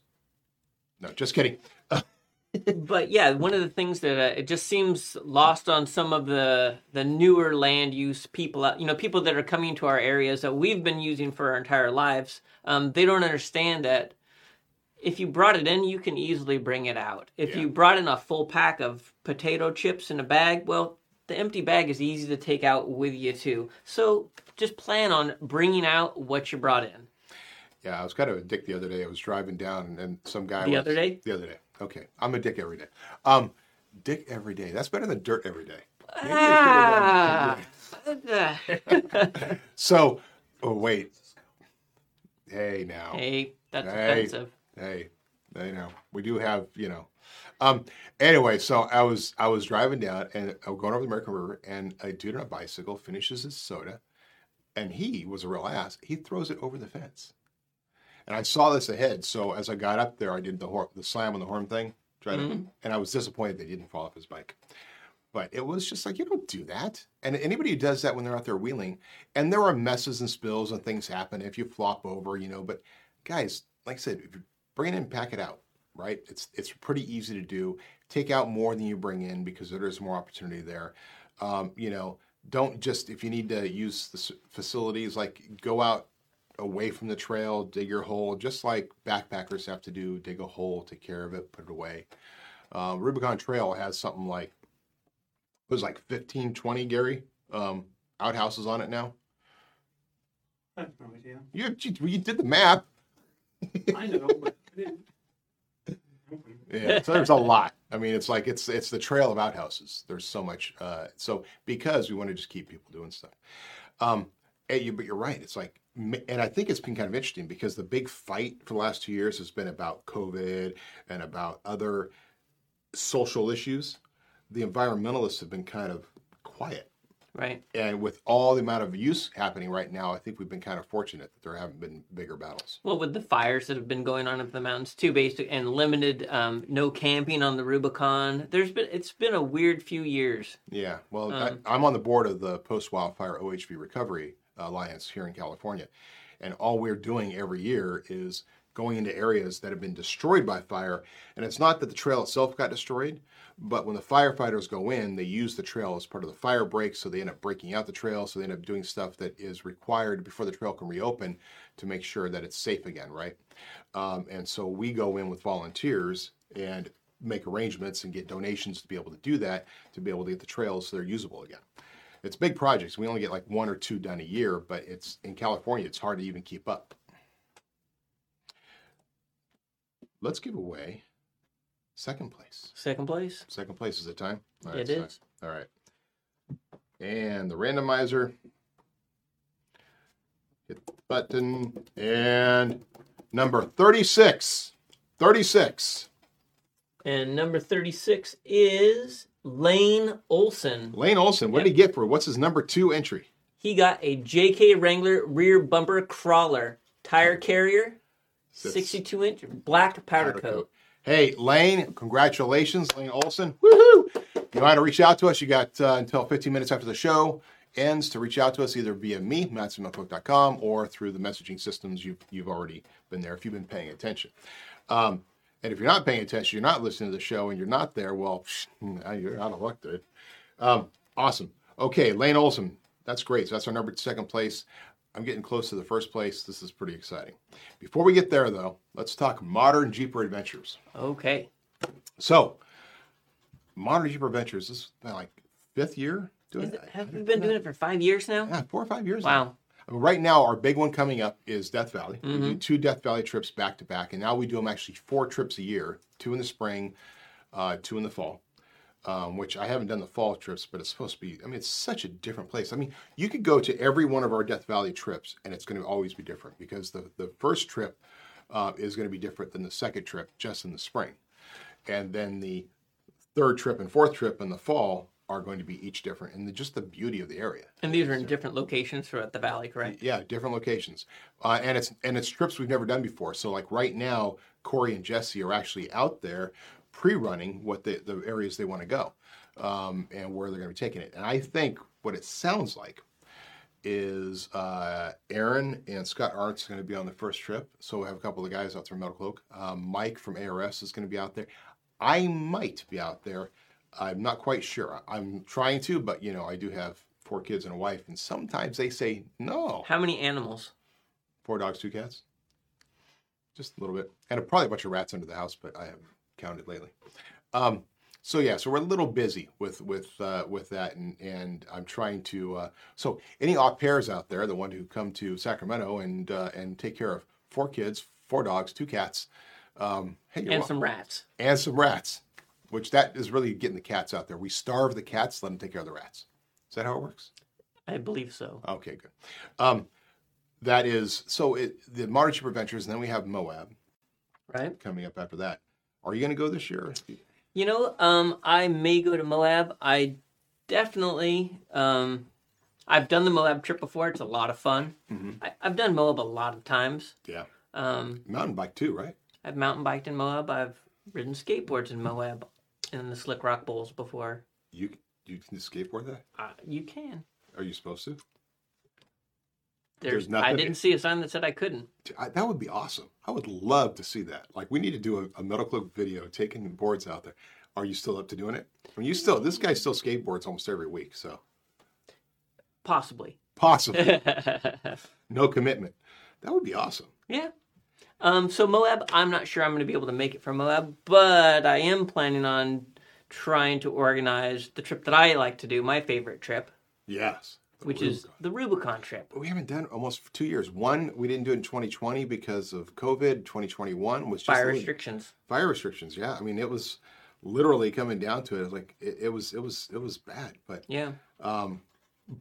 S1: No, just kidding. [LAUGHS]
S2: but yeah, one of the things that uh, it just seems lost on some of the the newer land use people, you know, people that are coming to our areas that we've been using for our entire lives. Um, they don't understand that if you brought it in, you can easily bring it out. If
S1: Yeah.
S2: you brought in a full pack of potato chips in a bag, well, the empty bag is easy to take out with you too. So just plan on bringing out what you brought in.
S1: Yeah, I was kind of a dick the other day. I was driving down and, some guy
S2: The
S1: was,
S2: other day?
S1: The other day. Okay, I'm a dick every day. Um, dick every day. That's better than dirt every day. Maybe I should have done-
S2: Ah. [LAUGHS]
S1: So, oh wait. Hey now.
S2: hey, that's
S1: Hey.
S2: offensive.
S1: Hey, you know, we do have, you know. Um, anyway, so I was I was driving down and I was going over the American River, and a dude on a bicycle finishes his soda, and he was a real ass. He throws it over the fence, and I saw this ahead. So as I got up there, I did the hor- the slam on the horn thing, trying to, and I was disappointed they didn't fall off his bike. But it was just like you don't do that. And anybody who does that when they're out there wheeling, and there are messes and spills and things happen if you flop over, you know. But guys, like I said, bring it in, pack it out, right? It's it's pretty easy to do. Take out more than you bring in because there is more opportunity there. Um, you know, don't just if you need to use the facilities, like go out away from the trail, dig your hole, just like backpackers have to do. Dig a hole, take care of it, put it away. Um, Rubicon Trail has something like it was like 15, 20, Gary, um, outhouses on it now.
S4: I have no idea.
S1: You, you, you did the map.
S4: I know, but.
S1: Yeah, so there's a lot. I mean, it's like it's it's the trail of outhouses. There's so much. Uh, so because we want to just keep people doing stuff. Um, you, but you're right. It's like, and I think it's been kind of interesting because the big fight for the last two years has been about COVID and about other social issues. The environmentalists have been kind of quiet.
S2: Right.
S1: And with all the amount of use happening right now, I think we've been kind of fortunate that there haven't been bigger battles.
S2: Well, with the fires that have been going on up the mountains too, basic and limited, um, no camping on the Rubicon. There's been it's been a weird few years.
S1: Yeah, well,
S2: Um,
S1: I, I'm on the board of the Post Wildfire OHV Recovery Alliance here in California, and all we're doing every year is going into areas that have been destroyed by fire. And it's not that the trail itself got destroyed, but when the firefighters go in, they use the trail as part of the fire break, so they end up breaking out the trail, so they end up doing stuff that is required before the trail can reopen to make sure that it's safe again, right? Um, and so we go in with volunteers and make arrangements and get donations to be able to do that, to be able to get the trails so they're usable again. It's big projects. We only get like one or two done a year, but it's in California, it's hard to even keep up. Let's give away second place.
S2: Second place.
S1: Second place is the time? All
S2: It
S1: so-
S2: is.
S1: All right. And the randomizer. Hit the button and number 36. 36.
S2: And number 36 is Lane Olson.
S1: Lane Olson, what did he get for what's his number two entry?
S2: He got a JK Wrangler rear bumper crawler tire carrier, 62 inch black powder,
S1: Powder
S2: coat.
S1: coat. Hey, Lane, congratulations, Lane Olson. Woohoo! You know how to reach out to us. You got uh, until 15 minutes after the show ends to reach out to us either via me, mattsonmilkbook.com, or through the messaging systems you've, you've already been there if you've been paying attention. Um, and if you're not paying attention, you're not listening to the show, and you're not there, well, you're out of luck, dude. Um, awesome. Okay, Lane Olson, that's great. So that's our number second place. I'm getting close to the first place. This is pretty exciting. Before we get there, though, let's talk modern Jeeper adventures.
S2: Okay.
S1: So, modern Jeeper adventures. This is like fifth year doing
S2: Is it, have we been doing it for five years now?
S1: Yeah, four or five years. now.
S2: Wow.
S1: I mean, right now, our big one coming up is Death Valley. We do two Death Valley trips back to back, and now we do them actually four trips a year: two in the spring, uh, two in the fall. Um, which I haven't done the fall trips, but it's supposed to be. I mean, it's such a different place. I mean, you could go to every one of our Death Valley trips, and it's going to always be different because the the first trip uh, is going to be different than the second trip just in the spring, and then the third trip and fourth trip in the fall are going to be each different, and the, just the beauty of the area.
S2: And these are in different locations throughout the valley, correct?
S1: Yeah, different locations, uh, and it's and it's trips we've never done before. So like right now, Corey and Jesse are actually out there pre-running what the the areas they want to go, um, and where they're going to be taking it. And I think what it sounds like is uh, Aaron and Scott Art's going to be on the first trip. So we have a couple of guys out there, Metal Cloak. Um, Mike from ARS is going to be out there. I might be out there. I'm not quite sure. I'm trying to, but you know, I do have four kids and a wife, and sometimes they say no.
S2: How many animals?
S1: Four dogs, two cats. Just a little bit, and probably a bunch of rats under the house, but I haven't counted lately. Um, so yeah, so we're a little busy with with uh, with that, and and I'm trying to. Uh, so any au pairs out there, the one who come to Sacramento and uh, and take care of four kids, four dogs, two cats, um, hey, you're
S2: and
S1: welcome.
S2: some rats.
S1: and some rats, which that is really getting the cats out there. We starve the cats, let them take care of the rats. Is that how it works?
S2: I believe so.
S1: Okay, good. Um, that is so. It, the Modern Jeep Adventures, and then we have Moab
S2: Right?
S1: coming up after that. Are you going to go this year?
S2: You know, um, I may go to Moab. I definitely, um, I've done the Moab trip before. It's a lot of fun. I, I've done Moab a lot of times.
S1: Yeah,
S2: Um,
S1: mountain bike too, right?
S2: I've mountain biked in Moab. I've ridden skateboards in Moab in the Slick Rock Bowls before.
S1: You you can skateboard that?
S2: Uh, you can.
S1: Are you supposed to?
S2: There's,
S1: There's nothing-
S2: I didn't see a sign that said I couldn't.
S1: I, that would be awesome. I would love to see that. Like we need to do a, a metal cloak video taking boards out there. Are you still up to doing it? I mean, you still this guy still skateboards almost every week, so
S2: Possibly. Possibly. [LAUGHS]
S1: no commitment. That would be awesome. Yeah.
S2: Um, so Moab, I'm not sure I'm going to be able to make it for Moab, but I am planning on trying to organize the trip that I like to do, my favorite trip,
S1: Yes.
S2: Which is the Rubicon trip.
S1: But we haven't done almost two years. One, we didn't do it in 2020 because of COVID. 2021 was just
S2: Fire restrictions.
S1: fire restrictions. Yeah, I mean, it was literally coming down to it. It was like it, it was, it was, it was bad. But,
S2: Yeah.
S1: um,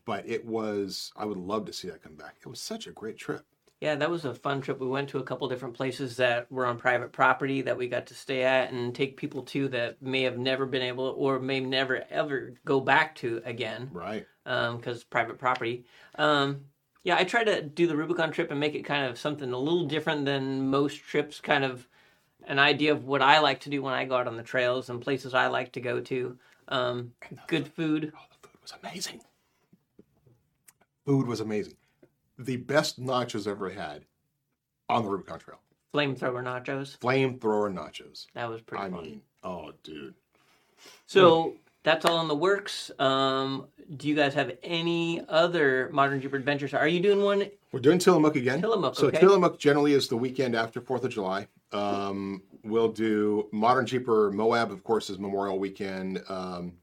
S1: but it was. I would love to see that come back. It was such a great trip.
S2: Yeah, that was a fun trip. We went to a couple different places that were on private property that we got to stay at and take people to that may have never been able or may never ever go back to again.
S1: Right.
S2: Because private property. Um, yeah, I try to do the Rubicon trip and make it kind of something a little different than most trips. Kind of an idea of what I like to do when I go out on the trails and places I like to go to. Um, good food.
S1: Oh, the food was amazing. Food was amazing. The best nachos ever had on the Rubicon Trail.
S2: Flamethrower nachos.
S1: Flamethrower nachos.
S2: That was pretty
S1: I
S2: fun.
S1: mean, oh, dude.
S2: So that's all in the works. Um, do you guys have any other Modern Jeep adventures? Are you doing one?
S1: We're doing Tillamook again.
S2: Tillamook,
S1: So
S2: okay.
S1: Tillamook generally is the weekend after Fourth of July. Um, we'll do Modern Jeeper Moab, of course, is Memorial Weekend. Um,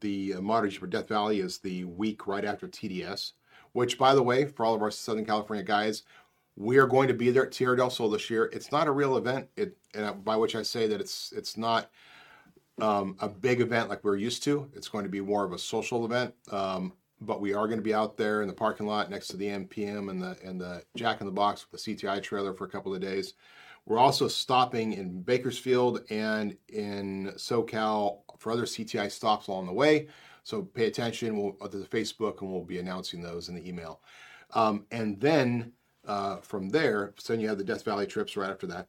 S1: the uh, Modern Jeeper Death Valley is the week right after TDS. Which, by the way, for all of our Southern California guys, we are going to be there at Tierra del Sol this year. It's not a real event, it, and by which I say that it's it's not um, a big event like we're used to. It's going to be more of a social event. Um, but we are going to be out there in the parking lot next to the MPM and the and the Jack in the Box with the CTI trailer for a couple of days. We're also stopping in Bakersfield and in SoCal for other CTI stops along the way. So pay attention. We'll uh, to the Facebook and we'll be announcing those in the email. Um, and then uh, from there, so then you have the Death Valley trips right after that.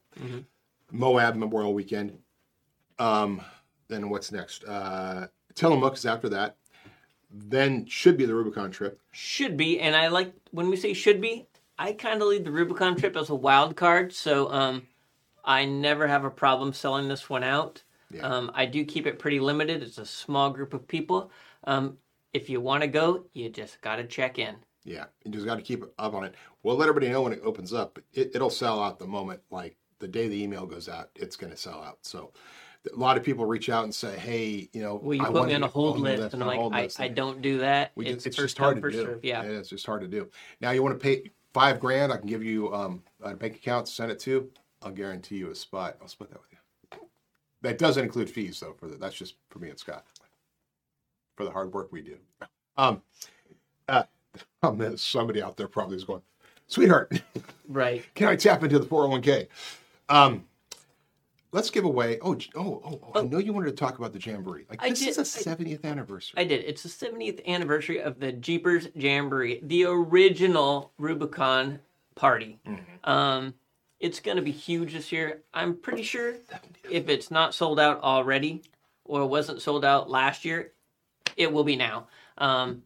S1: Moab Memorial Weekend. Um, then what's next? Uh, Tillamook is after that. Then should be the Rubicon trip.
S2: Should be, and I like when we say should be. I kind of leave the Rubicon trip as a wild card, so um, I never have a problem selling this one out.
S1: Yeah.
S2: Um, I do keep it pretty limited. It's a small group of people. Um, if you want to go, you just got to check in.
S1: Yeah, you just got to keep up on it. We'll let everybody know when it opens up. It, it'll sell out the moment, like the day the email goes out, it's going to sell out. So a lot of people reach out and say, "Hey, you know,
S2: Well, you
S1: I
S2: put me on a hold
S1: the
S2: list, and I'm like, I. I don't do that.
S1: We
S2: it's
S1: just, it's just hard to do.
S2: serve. Yeah.
S1: it's just hard to do. Now you want to pay five grand? I can give you um, a bank account to send it to. I'll guarantee you a spot. I'll split that with you. That doesn't include fees though. For the, that's just for me and Scott for the hard work we do. Um, uh, there's somebody out there probably is going, sweetheart,
S2: Right. [LAUGHS]
S1: can I tap into the 401k? Um, let's give away. Oh, oh, oh, oh, I know you wanted to talk about the jamboree. Like
S2: I
S1: this is
S2: did-
S1: a 70th anniversary.
S2: I did. It's the 70th anniversary of the Jeepers Jamboree, the original Rubicon party. Um, it's going to be huge this year. I'm pretty sure if it's not sold out already or wasn't sold out last year, it will be now. Um,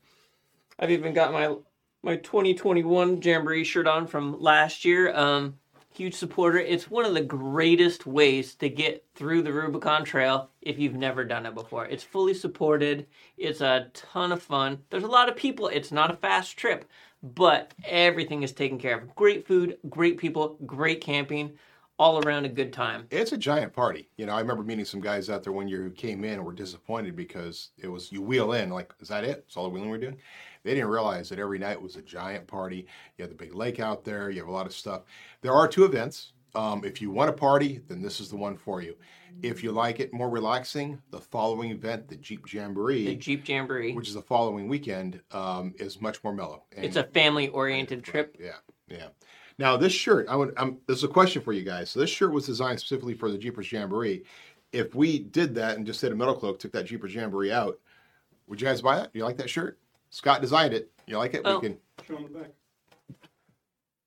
S2: I've even got my my 2021 Jamboree shirt on from last year. Um, huge supporter. It's one of the greatest ways to get through the Rubicon Trail if you've never done it before. It's fully supported. It's a ton of fun. There's a lot of people. It's not a fast trip, but everything is taken care of. Great food, great people, great camping, all around a good time.
S1: It's a giant party. You know, I remember meeting some guys out there one year who came in and were disappointed because it was you wheel in, like, is that it? It's all the wheeling we're doing? They didn't realize that every night was a giant party. You have the big lake out there, you have a lot of stuff. There are two events. Um, if you want a party, then this is the one for you. If you like it more relaxing, the following event, the Jeep Jamboree,
S2: The Jeep Jamboree.
S1: which is the following weekend, um, is much more mellow. And-
S2: It's a family oriented trip.
S1: yeah, yeah. Now this shirt, I would. Um, this is a question for you guys. So this shirt was designed specifically for the Jeepers Jamboree. If we did that and just did a metal cloak, took that Jeepers Jamboree out, would you guys buy that? You like that shirt? Scott designed it. You like it?
S2: Oh.
S1: We can.
S4: Show on the back.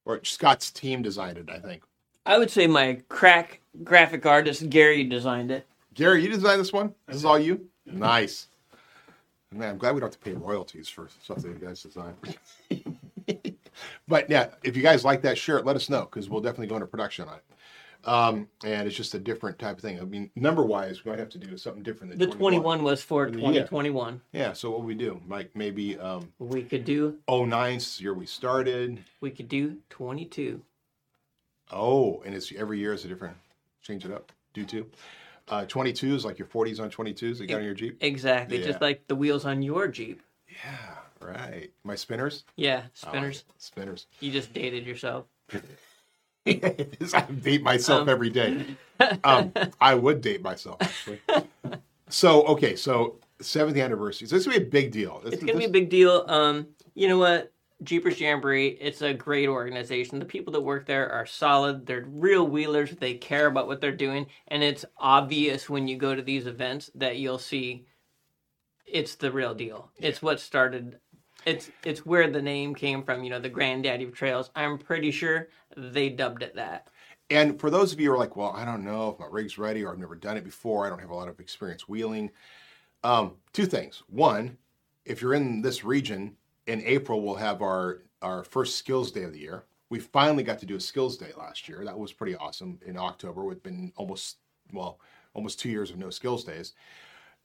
S1: Or Scott's team designed it, I think.
S2: I would say my crack graphic artist Gary designed it.
S1: Gary, you designed this one. This is all you. Nice. Man, I'm glad we don't have to pay royalties for stuff that you guys design. [LAUGHS] but yeah, if you guys like that shirt, let us know because we'll definitely go into production on it. Um, and it's just a different type of thing. I mean, number wise, we might have to do something different than
S2: The 21 was for
S1: the year.
S2: 2021.
S1: Yeah. So what we do, like maybe um,
S2: We could do
S1: 09 is the year we started.
S2: we could do 22.
S1: Oh, and it's every year is a different. Change it up. Do two. Uh, 22 is like your 40s on 22s that you got on your Jeep.
S2: Exactly,
S1: Yeah.
S2: just like the wheels on your Jeep.
S1: Yeah. Right. My spinners.
S2: Yeah, spinners.
S1: Spinners.
S2: You just dated yourself. [LAUGHS] [LAUGHS]
S1: I date myself
S2: Um.
S1: every day. [LAUGHS] Um, I would date myself actually. so okay, so seventh anniversary. So this is gonna be a big deal. This-
S2: It's gonna be a big deal. Um, you know what? Jeepers Jamboree, it's a great organization. The people that work there are solid. They're real wheelers. They care about what they're doing, and it's obvious when you go to these events that you'll see it's the real deal. It's what started. It's it's where the name came from. You know, the granddaddy of trails. I'm pretty sure they dubbed it that.
S1: And for those of you who are like, well, I don't know if my rig's ready or I've never done it before. I don't have a lot of experience wheeling. Um, two things. One, if you're in this region in April, we'll have our our first skills day of the year. We finally got to do a skills day last year. That was pretty awesome. In October, we've been almost well, almost two years of no skills days.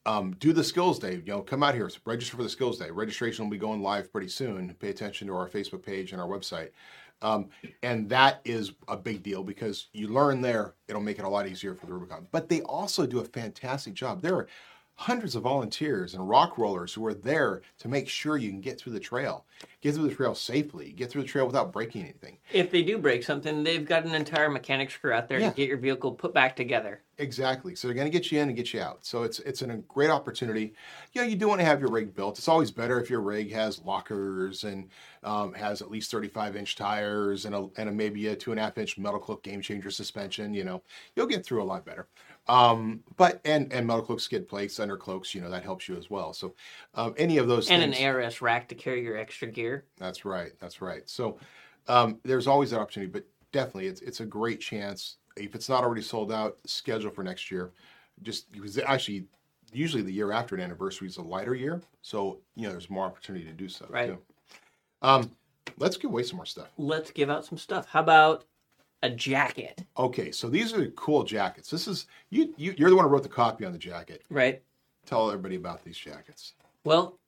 S1: Um, do the skills day. You know, come out here, register for the skills day. Registration will be going live pretty soon. Pay attention to our Facebook page and our website. Um, and that is a big deal because you learn there, it'll make it a lot easier for the Rubicon. But they also do a fantastic job. There are hundreds of volunteers and rock rollers who are there to make sure you can get through the trail, get through the trail safely, get through the trail without breaking anything.
S2: If they do break something, they've got an entire mechanics crew out there
S1: Yeah.
S2: to get your vehicle put back together.
S1: Exactly. So they're going to get you in and get you out. So it's it's a great opportunity. You know, you do want to have your rig built. It's always better if your rig has lockers and um, has at least 35 inch tires and a, and a, maybe a two and a half inch metal cloak game changer suspension. You know, you'll get through a lot better. Um, but and and metal cloak skid plates, under cloaks, you know, that helps you as well. So um, any of those
S2: and
S1: things,
S2: an ARS rack to carry your extra gear.
S1: That's right. That's right. So um, there's always that opportunity, but definitely it's it's a great chance. If it's not already sold out, schedule for next year. Just because actually, usually the year after an anniversary is a lighter year, so you know there's more opportunity to do so.
S2: Right.
S1: Too. Um, let's give away some more stuff.
S2: Let's give out some stuff. How about a jacket?
S1: Okay, so these are cool jackets. This is you, you. You're the one who wrote the copy on the jacket.
S2: Right.
S1: Tell everybody about these jackets.
S2: Well,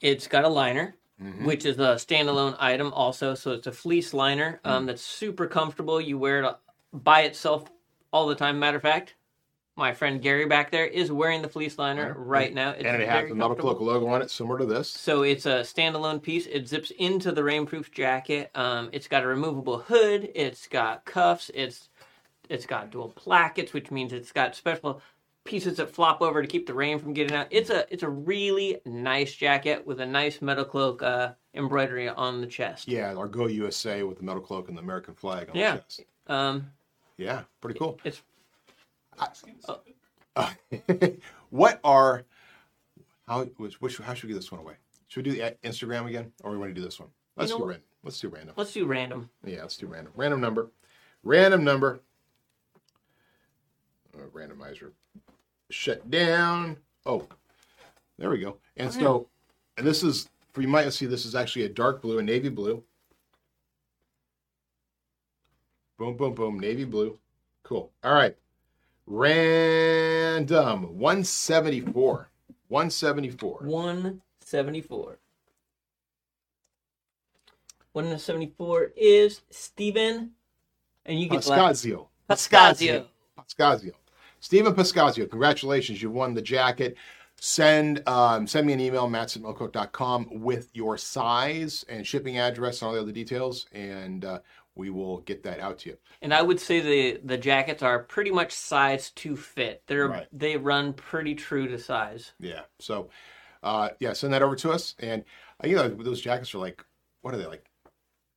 S2: it's got a liner,
S1: Mm-hmm.
S2: which is a standalone item also. So it's a fleece liner
S1: Mm.
S2: um, that's super comfortable. You wear it uh, by itself all the time. Matter of fact, my friend Gary back there is wearing the fleece liner right now. It's
S1: and it has the metal cloak logo on it, similar to this.
S2: So it's a standalone piece. It zips into the rainproof jacket. Um, it's got a removable hood. It's got cuffs. It's it's got dual plackets, which means it's got special pieces that flop over to keep the rain from getting out. It's a it's a really nice jacket with a nice metal cloak uh, embroidery on the chest.
S1: Yeah, our Go USA with the metal cloak and the American flag on
S2: Yeah.
S1: the chest.
S2: Um,
S1: Yeah, pretty cool.
S2: it's [LAUGHS]
S1: what are how which, how should we give this one away? Should we do the uh, Instagram again, or we want to do this one? Let's
S2: know
S1: do random. Let's do random.
S2: let's do random.
S1: Yeah, let's do random. Random number. Random number. Uh, randomizer. Shut down. Oh, there we go. And so, and this is for you might see this is actually a dark blue, a navy blue. Boom, boom, boom, navy blue. Cool. All right. Random 174. 174.
S2: One seventy four. One seventy four is Stephen, And you get the last-
S1: Pascazio.
S2: Pascazio.
S1: Pascazio. Stephen Pascazio, congratulations. you've won the jacket. Send um, send me an email, matts at metalcloak.com, with your size and shipping address and all the other details, and uh, we will get that out to you.
S2: And I would say the the jackets are pretty much size to fit. They're
S1: Right.
S2: they run pretty true to size.
S1: Yeah. So, uh, yeah, send that over to us. And, uh, you know, those jackets are like, what are they, like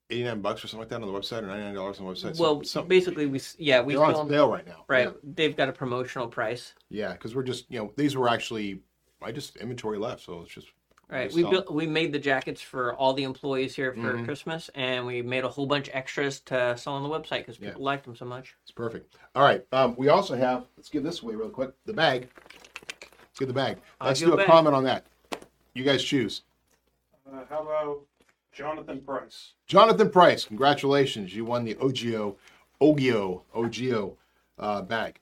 S1: 89 bucks or something like that on the website or $99 on the website?
S2: well,
S1: so,
S2: basically we yeah we
S1: they're on sale right now.
S2: right.
S1: Yeah.
S2: They've got a promotional price.
S1: Yeah, because we're just, you know, these were actually, I just inventory left. So it's just,
S2: Right. We built we made the jackets for all the employees here for
S1: Mhm.
S2: Christmas, and we made a whole bunch extras to sell on the website because
S1: Yeah.
S2: people liked them so much.
S1: It's perfect. All right. Um, we also have, let's give this away real quick. The bag. Let's get the bag. Let's do
S2: a
S1: a
S2: bag.
S1: comment on that. You guys choose.
S4: Uh, how about Jonathan Price?
S1: Jonathan Price, congratulations. You won the OGO, OGIO, OGO uh, bag.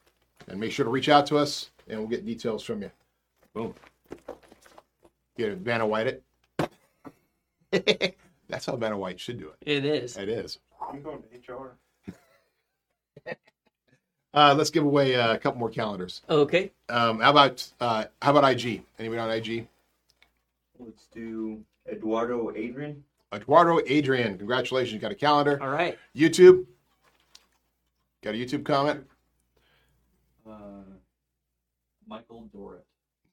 S1: And make sure to reach out to us and we'll get details from you. Boom. Get Vanna White it. [LAUGHS] That's how Vanna White should do it.
S2: It is.
S1: It is.
S4: I'm going to HR. [LAUGHS]
S1: Uh, let's give away uh, a couple more calendars.
S2: Okay.
S1: Um, how about uh, how about IG? Anybody on IG?
S5: Let's do Eduardo Adrian.
S1: Eduardo Adrian, congratulations, you got a calendar.
S2: All right.
S1: YouTube, got a YouTube comment.
S5: Uh, Michael Dorrit.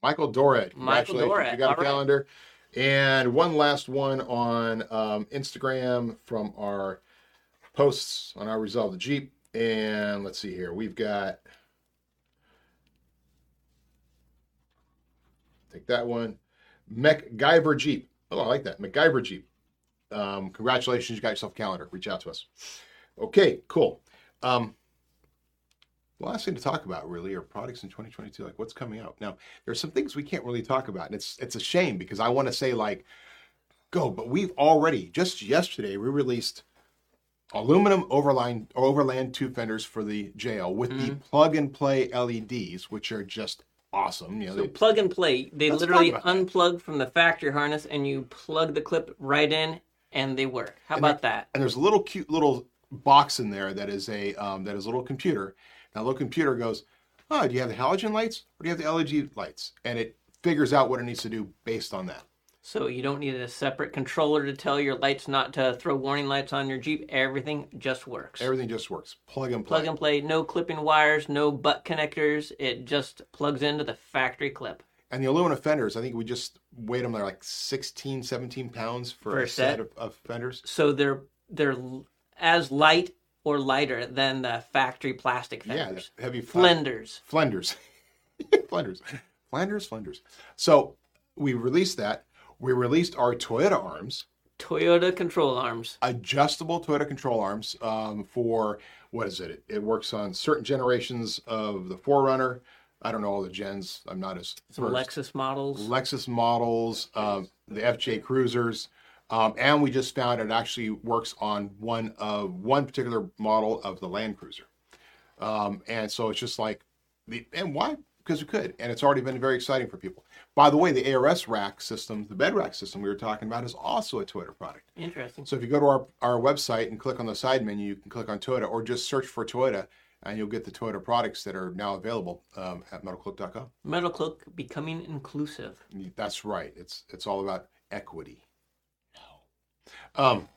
S1: Michael Doret,
S2: Michael
S1: congratulations, you got a
S2: all right.
S1: calendar. And one last one on um, Instagram from our posts on our Resolve to Jeep. And let's see here, we've got. Take that one. MacGyver Jeep. Oh, I like that. MacGyver Jeep. Um, congratulations, you got yourself a calendar. Reach out to us. Okay, cool. Um, the last thing to talk about really are products in 2022, like what's coming out. Now, there's some things we can't really talk about, and it's it's a shame because I want to say like go, but we've already just yesterday we released aluminum overline overland tube fenders for the JL with the plug and play LEDs, which are just awesome. You know,
S2: So
S1: they-
S2: plug and play. They literally
S1: about that.
S2: unplug from the factory harness, and you plug the clip right in, and they work. How
S1: And
S2: about that?
S1: and there's a little cute little box in there that is a um, that is a little computer. Now, the little computer goes, "Oh, do you have the halogen lights or do you have the LED lights?" And it figures out what it needs to do based on that.
S2: So you don't need a separate controller to tell your lights not to throw warning lights on your Jeep. Everything just works.
S1: Everything just works. Plug and play.
S2: Plug and play, no clipping wires, no butt connectors. It just plugs into the factory clip.
S1: And the aluminum fenders, I think we just weighed them. They're like 16, 17 pounds for,
S2: For a
S1: a set,
S2: set?
S1: of, of fenders.
S2: So they're they're as light or lighter than the factory plastic fenders.
S1: Yeah, heavy flat- [LAUGHS]
S2: Flenders.
S1: Flenders. Flenders. Flanders, Flenders. So we released that. We released our Toyota arms,
S2: Toyota control arms.
S1: adjustable Toyota control arms um, for what is it? It works on certain generations of the 4Runner. I don't know all the gens. I'm not as
S2: Some
S1: versed.
S2: Lexus models.
S1: Lexus models, um, the FJ Cruisers, um, and we just found it actually works on one of one particular model of the Land Cruiser. Um, and so it's just like, the, and why? Because we could, and it's already been very exciting for people. By the way, the ARS rack system, the bed rack system we were talking about, is also a Toyota product.
S2: Interesting.
S1: So if you go to our, our website and click on the side menu, you can click on Toyota, or just search for Toyota, and you'll get the Toyota products that are now available um, at metalcloak.com.
S2: Metal Cloak becoming inclusive.
S1: That's right. It's it's all about equity. No. Um.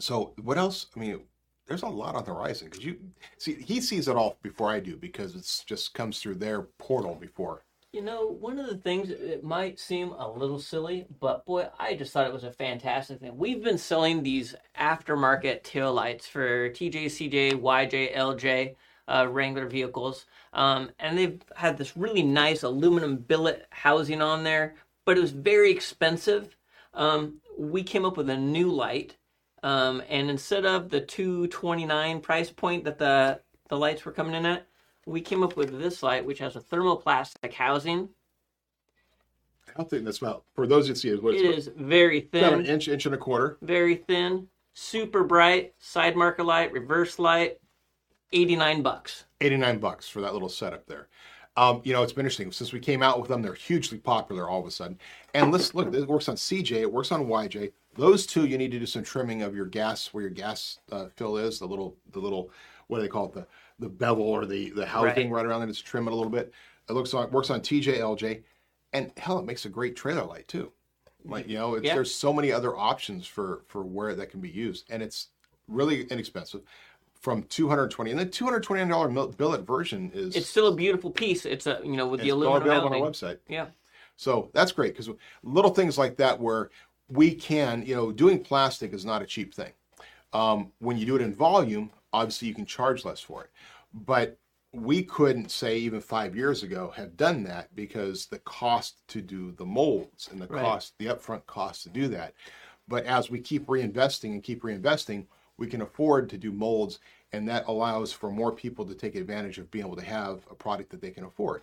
S1: So what else? I mean, there's a lot on the horizon because you see he sees it all before I do because it's just comes through their portal before.
S2: You know, one of the things it might seem a little silly, but boy, I just thought it was a fantastic thing. We've been selling these aftermarket taillights for TJ, CJ, YJ, LJ uh, Wrangler vehicles, um, and they've had this really nice aluminum billet housing on there, but it was very expensive. Um, we came up with a new light, um, and instead of the 229 price point that the the lights were coming in at, we came up with this light, which has a thermoplastic housing.
S1: I don't think that's about for those that see it. What's
S2: It is very thin.
S1: about an inch, inch and a quarter.
S2: very thin, super bright, side marker light, reverse light, 89 bucks.
S1: 89 bucks for that little setup there. Um, you know, it's been interesting. Since we came out with them, they're hugely popular all of a sudden. And let's look, it works on CJ, it works on YJ. Those two, you need to do some trimming of your gas, where your gas uh, fill is, the little, the little, what do they call it? The, the bevel or the, the housing right, around there. Just trim it a little bit. It looks on, works on TJ, LJ. And hell, it makes a great trailer light too. Like, you know, it's,
S2: Yeah.
S1: there's so many other options for, for where that can be used. And it's really inexpensive from 220 and the 229 dollar mil- billet version is
S2: It's still a beautiful piece. It's a you know with the
S1: it's all
S2: aluminum
S1: available on our website.
S2: Yeah,
S1: so that's great because little things like that where we can you know doing plastic is not a cheap thing. Um, when you do it in volume obviously you can charge less for it. But we couldn't say even five years ago have done that because the cost to do the molds and the
S2: Right.
S1: cost the upfront cost to do that. But as we keep reinvesting and keep reinvesting we can afford to do molds and that allows for more people to take advantage of being able to have a product that they can afford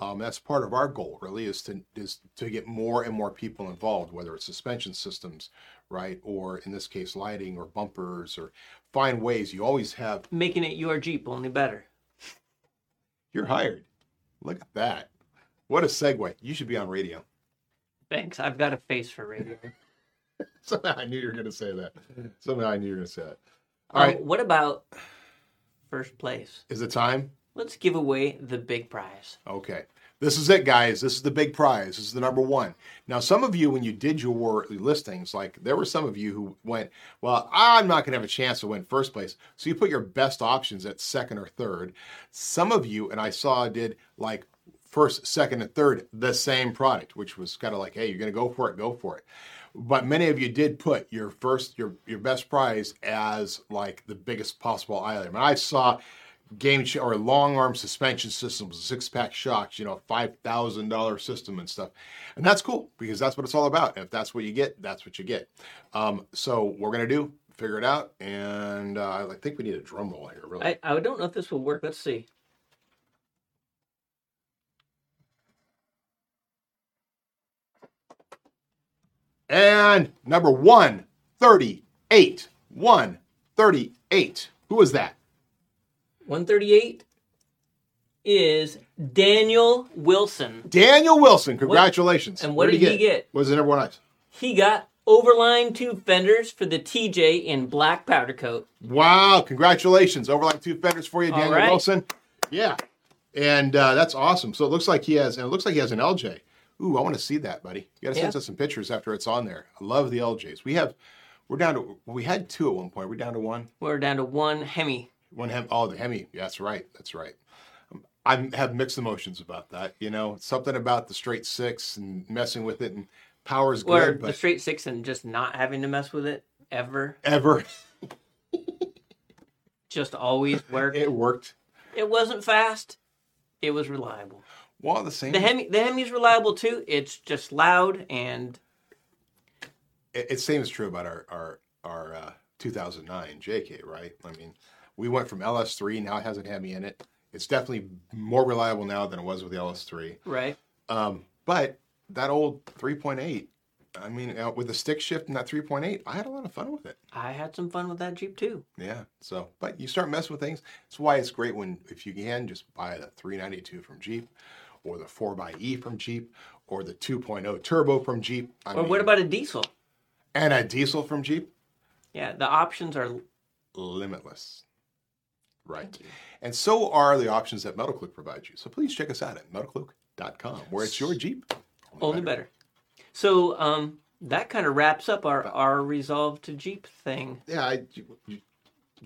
S1: um, that's part of our goal really is to is to get more and more people involved whether it's suspension systems right or in this case lighting or bumpers or find ways you always have
S2: making it your Jeep only better.
S1: you're hired look at that what a segue you should be on radio
S2: Thanks. I've got a face for radio. [LAUGHS]
S1: somehow i knew you were going to say that somehow i knew you were going to say that all
S2: Um,
S1: right
S2: What about first place?
S1: is it time
S2: Let's give away the big prize.
S1: Okay. This is it, guys. This is the big prize. This is the number one. Now, some of you, when you did your listings, like there were some of you who went, Well, I'm not going to have a chance to win first place. So you put your best options at second or third. Some of you, and I saw, did like first, second, and third, the same product, which was kind of like, Hey, you're going to go for it, go for it. But many of you did put your first, your your best prize as like the biggest possible item. And I saw game or long arm suspension systems, six pack shocks, you know, five thousand dollar system and stuff, and that's cool because that's what it's all about. If that's what you get, that's what you get. Um, so we're gonna do, figure it out, and uh, I think we need a drum roll here, really.
S2: I, I don't know if this will work. Let's see.
S1: And number one thirty-eight, one thirty-eight. Who was that?
S2: 138 is Daniel Wilson.
S1: Daniel Wilson. Congratulations.
S2: and what
S1: What
S2: did he get?
S1: What was it? Everyone else.
S2: He got overline tube fenders for the TJ in black powder coat.
S1: Wow, congratulations. Overline tube fenders for you, Daniel
S2: right.
S1: Wilson. Yeah. And uh, that's awesome. So it looks like he has, and it looks like he has an LJ Ooh, I want to see that, buddy. You got to send
S2: Yeah.
S1: us some pictures after it's on there. I love the LJs. We have, we're down to, we had two at one point. We're down to one.
S2: We're down to one Hemi.
S1: One Hemi. Oh, the Hemi. Yeah, that's right. That's right. I have mixed emotions about that. You know, something about the straight six and messing with it and power's
S2: Or
S1: good,
S2: the straight six and just not having to mess with it ever.
S1: ever
S2: Just always worked. [LAUGHS]
S1: it worked.
S2: It wasn't fast. It was reliable.
S1: Well, the same.
S2: The Hemi, the Hemi's reliable too. It's just loud and
S1: it, it's same is true about our our our uh, 2009 JK, right? I mean, we went from LS3 now it has a Hemi in it. It's definitely more reliable now than it was with the LS3.
S2: right.
S1: Um, but that old 3.8, I mean, uh, with the stick shift and that 3.8, I had a lot of fun with it.
S2: I had some fun with that Jeep too.
S1: Yeah. So, but you start messing with things. That's why it's great when, if you can, just buy the 392 from Jeep, or the 4xE from Jeep, or the 2.0 turbo from Jeep. I
S2: Or what about a diesel?
S1: and a diesel from Jeep?
S2: Yeah, the options are
S1: limitless. Right. And so are the options that MetalCloak provides you. So please check us out at metalcloak.com, where it's your Jeep.
S2: only better. So um, that kind of wraps up our our resolve to Jeep thing.
S1: Yeah. I, do we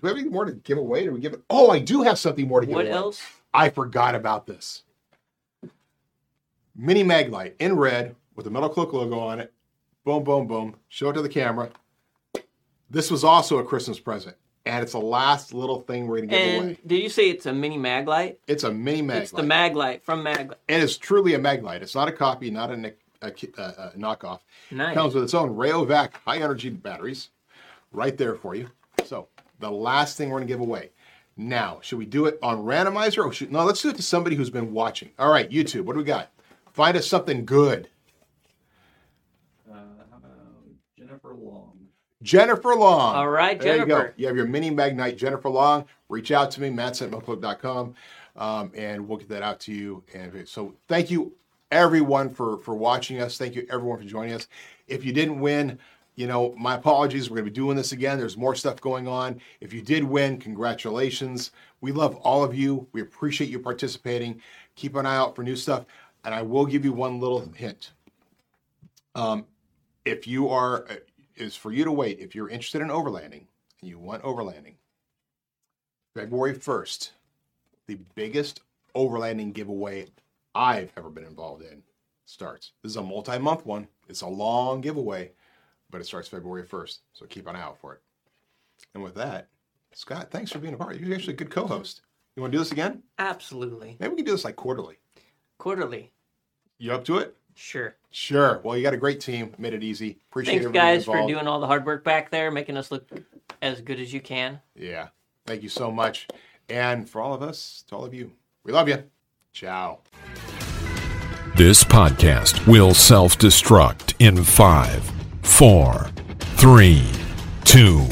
S1: have anything more to give away? Do we give it? Oh, I do have something more to give
S2: What
S1: away.
S2: else?
S1: I forgot about this. Mini Maglite in red with the Metal Cloak logo on it. Boom, boom, boom. Show it to the camera. This was also a Christmas present, and it's the last little thing we're going to give
S2: And
S1: away.
S2: did you say it's a mini Maglite?
S1: It's a mini Maglite.
S2: It's the Maglite from Maglite.
S1: It is truly a Maglite. It's not a copy, not a, a, uh knockoff.
S2: Nice.
S1: Comes with its own Rayovac high energy batteries, right there for you. So the last thing we're going to give away. Now, should we do it on randomizer or should no? Let's do it to somebody who's been watching. All right, YouTube. What do we got? Find us something good.
S5: Uh, how about Jennifer Long?
S1: Jennifer Long.
S2: All right,
S1: There you go. You have your mini Maglite, Jennifer Long. Reach out to me, Matt at um, and we'll get that out to you. And so thank you everyone for for watching us. Thank you everyone for joining us. If you didn't win, you know, my apologies. We're going to be doing this again. There's more stuff going on. If you did win, congratulations. We love all of you. We appreciate you participating. Keep an eye out for new stuff. And I will give you one little hint. Um, if you are, uh, is for you to wait. If you're interested in overlanding and you want overlanding, February 1st, the biggest overlanding giveaway I've ever been involved in starts. This is a multi month one. It's a long giveaway, but it starts February 1st. So keep an eye out for it. And with that, Scott, thanks for being a part. You're actually a good co host. You want to do this again?
S2: Absolutely.
S1: Maybe we can do this like quarterly.
S2: Quarterly.
S1: You up to it?
S2: Sure.
S1: Sure. Well, you got a great team. Made it easy. Appreciate
S2: Thanks,
S1: everybody
S2: guys, for doing all the hard work back there, making us look as good as you can.
S1: Yeah. Thank you so much. And for all of us, to all of you, we love you. Ciao.
S3: This podcast will self destruct in five, four, three, two,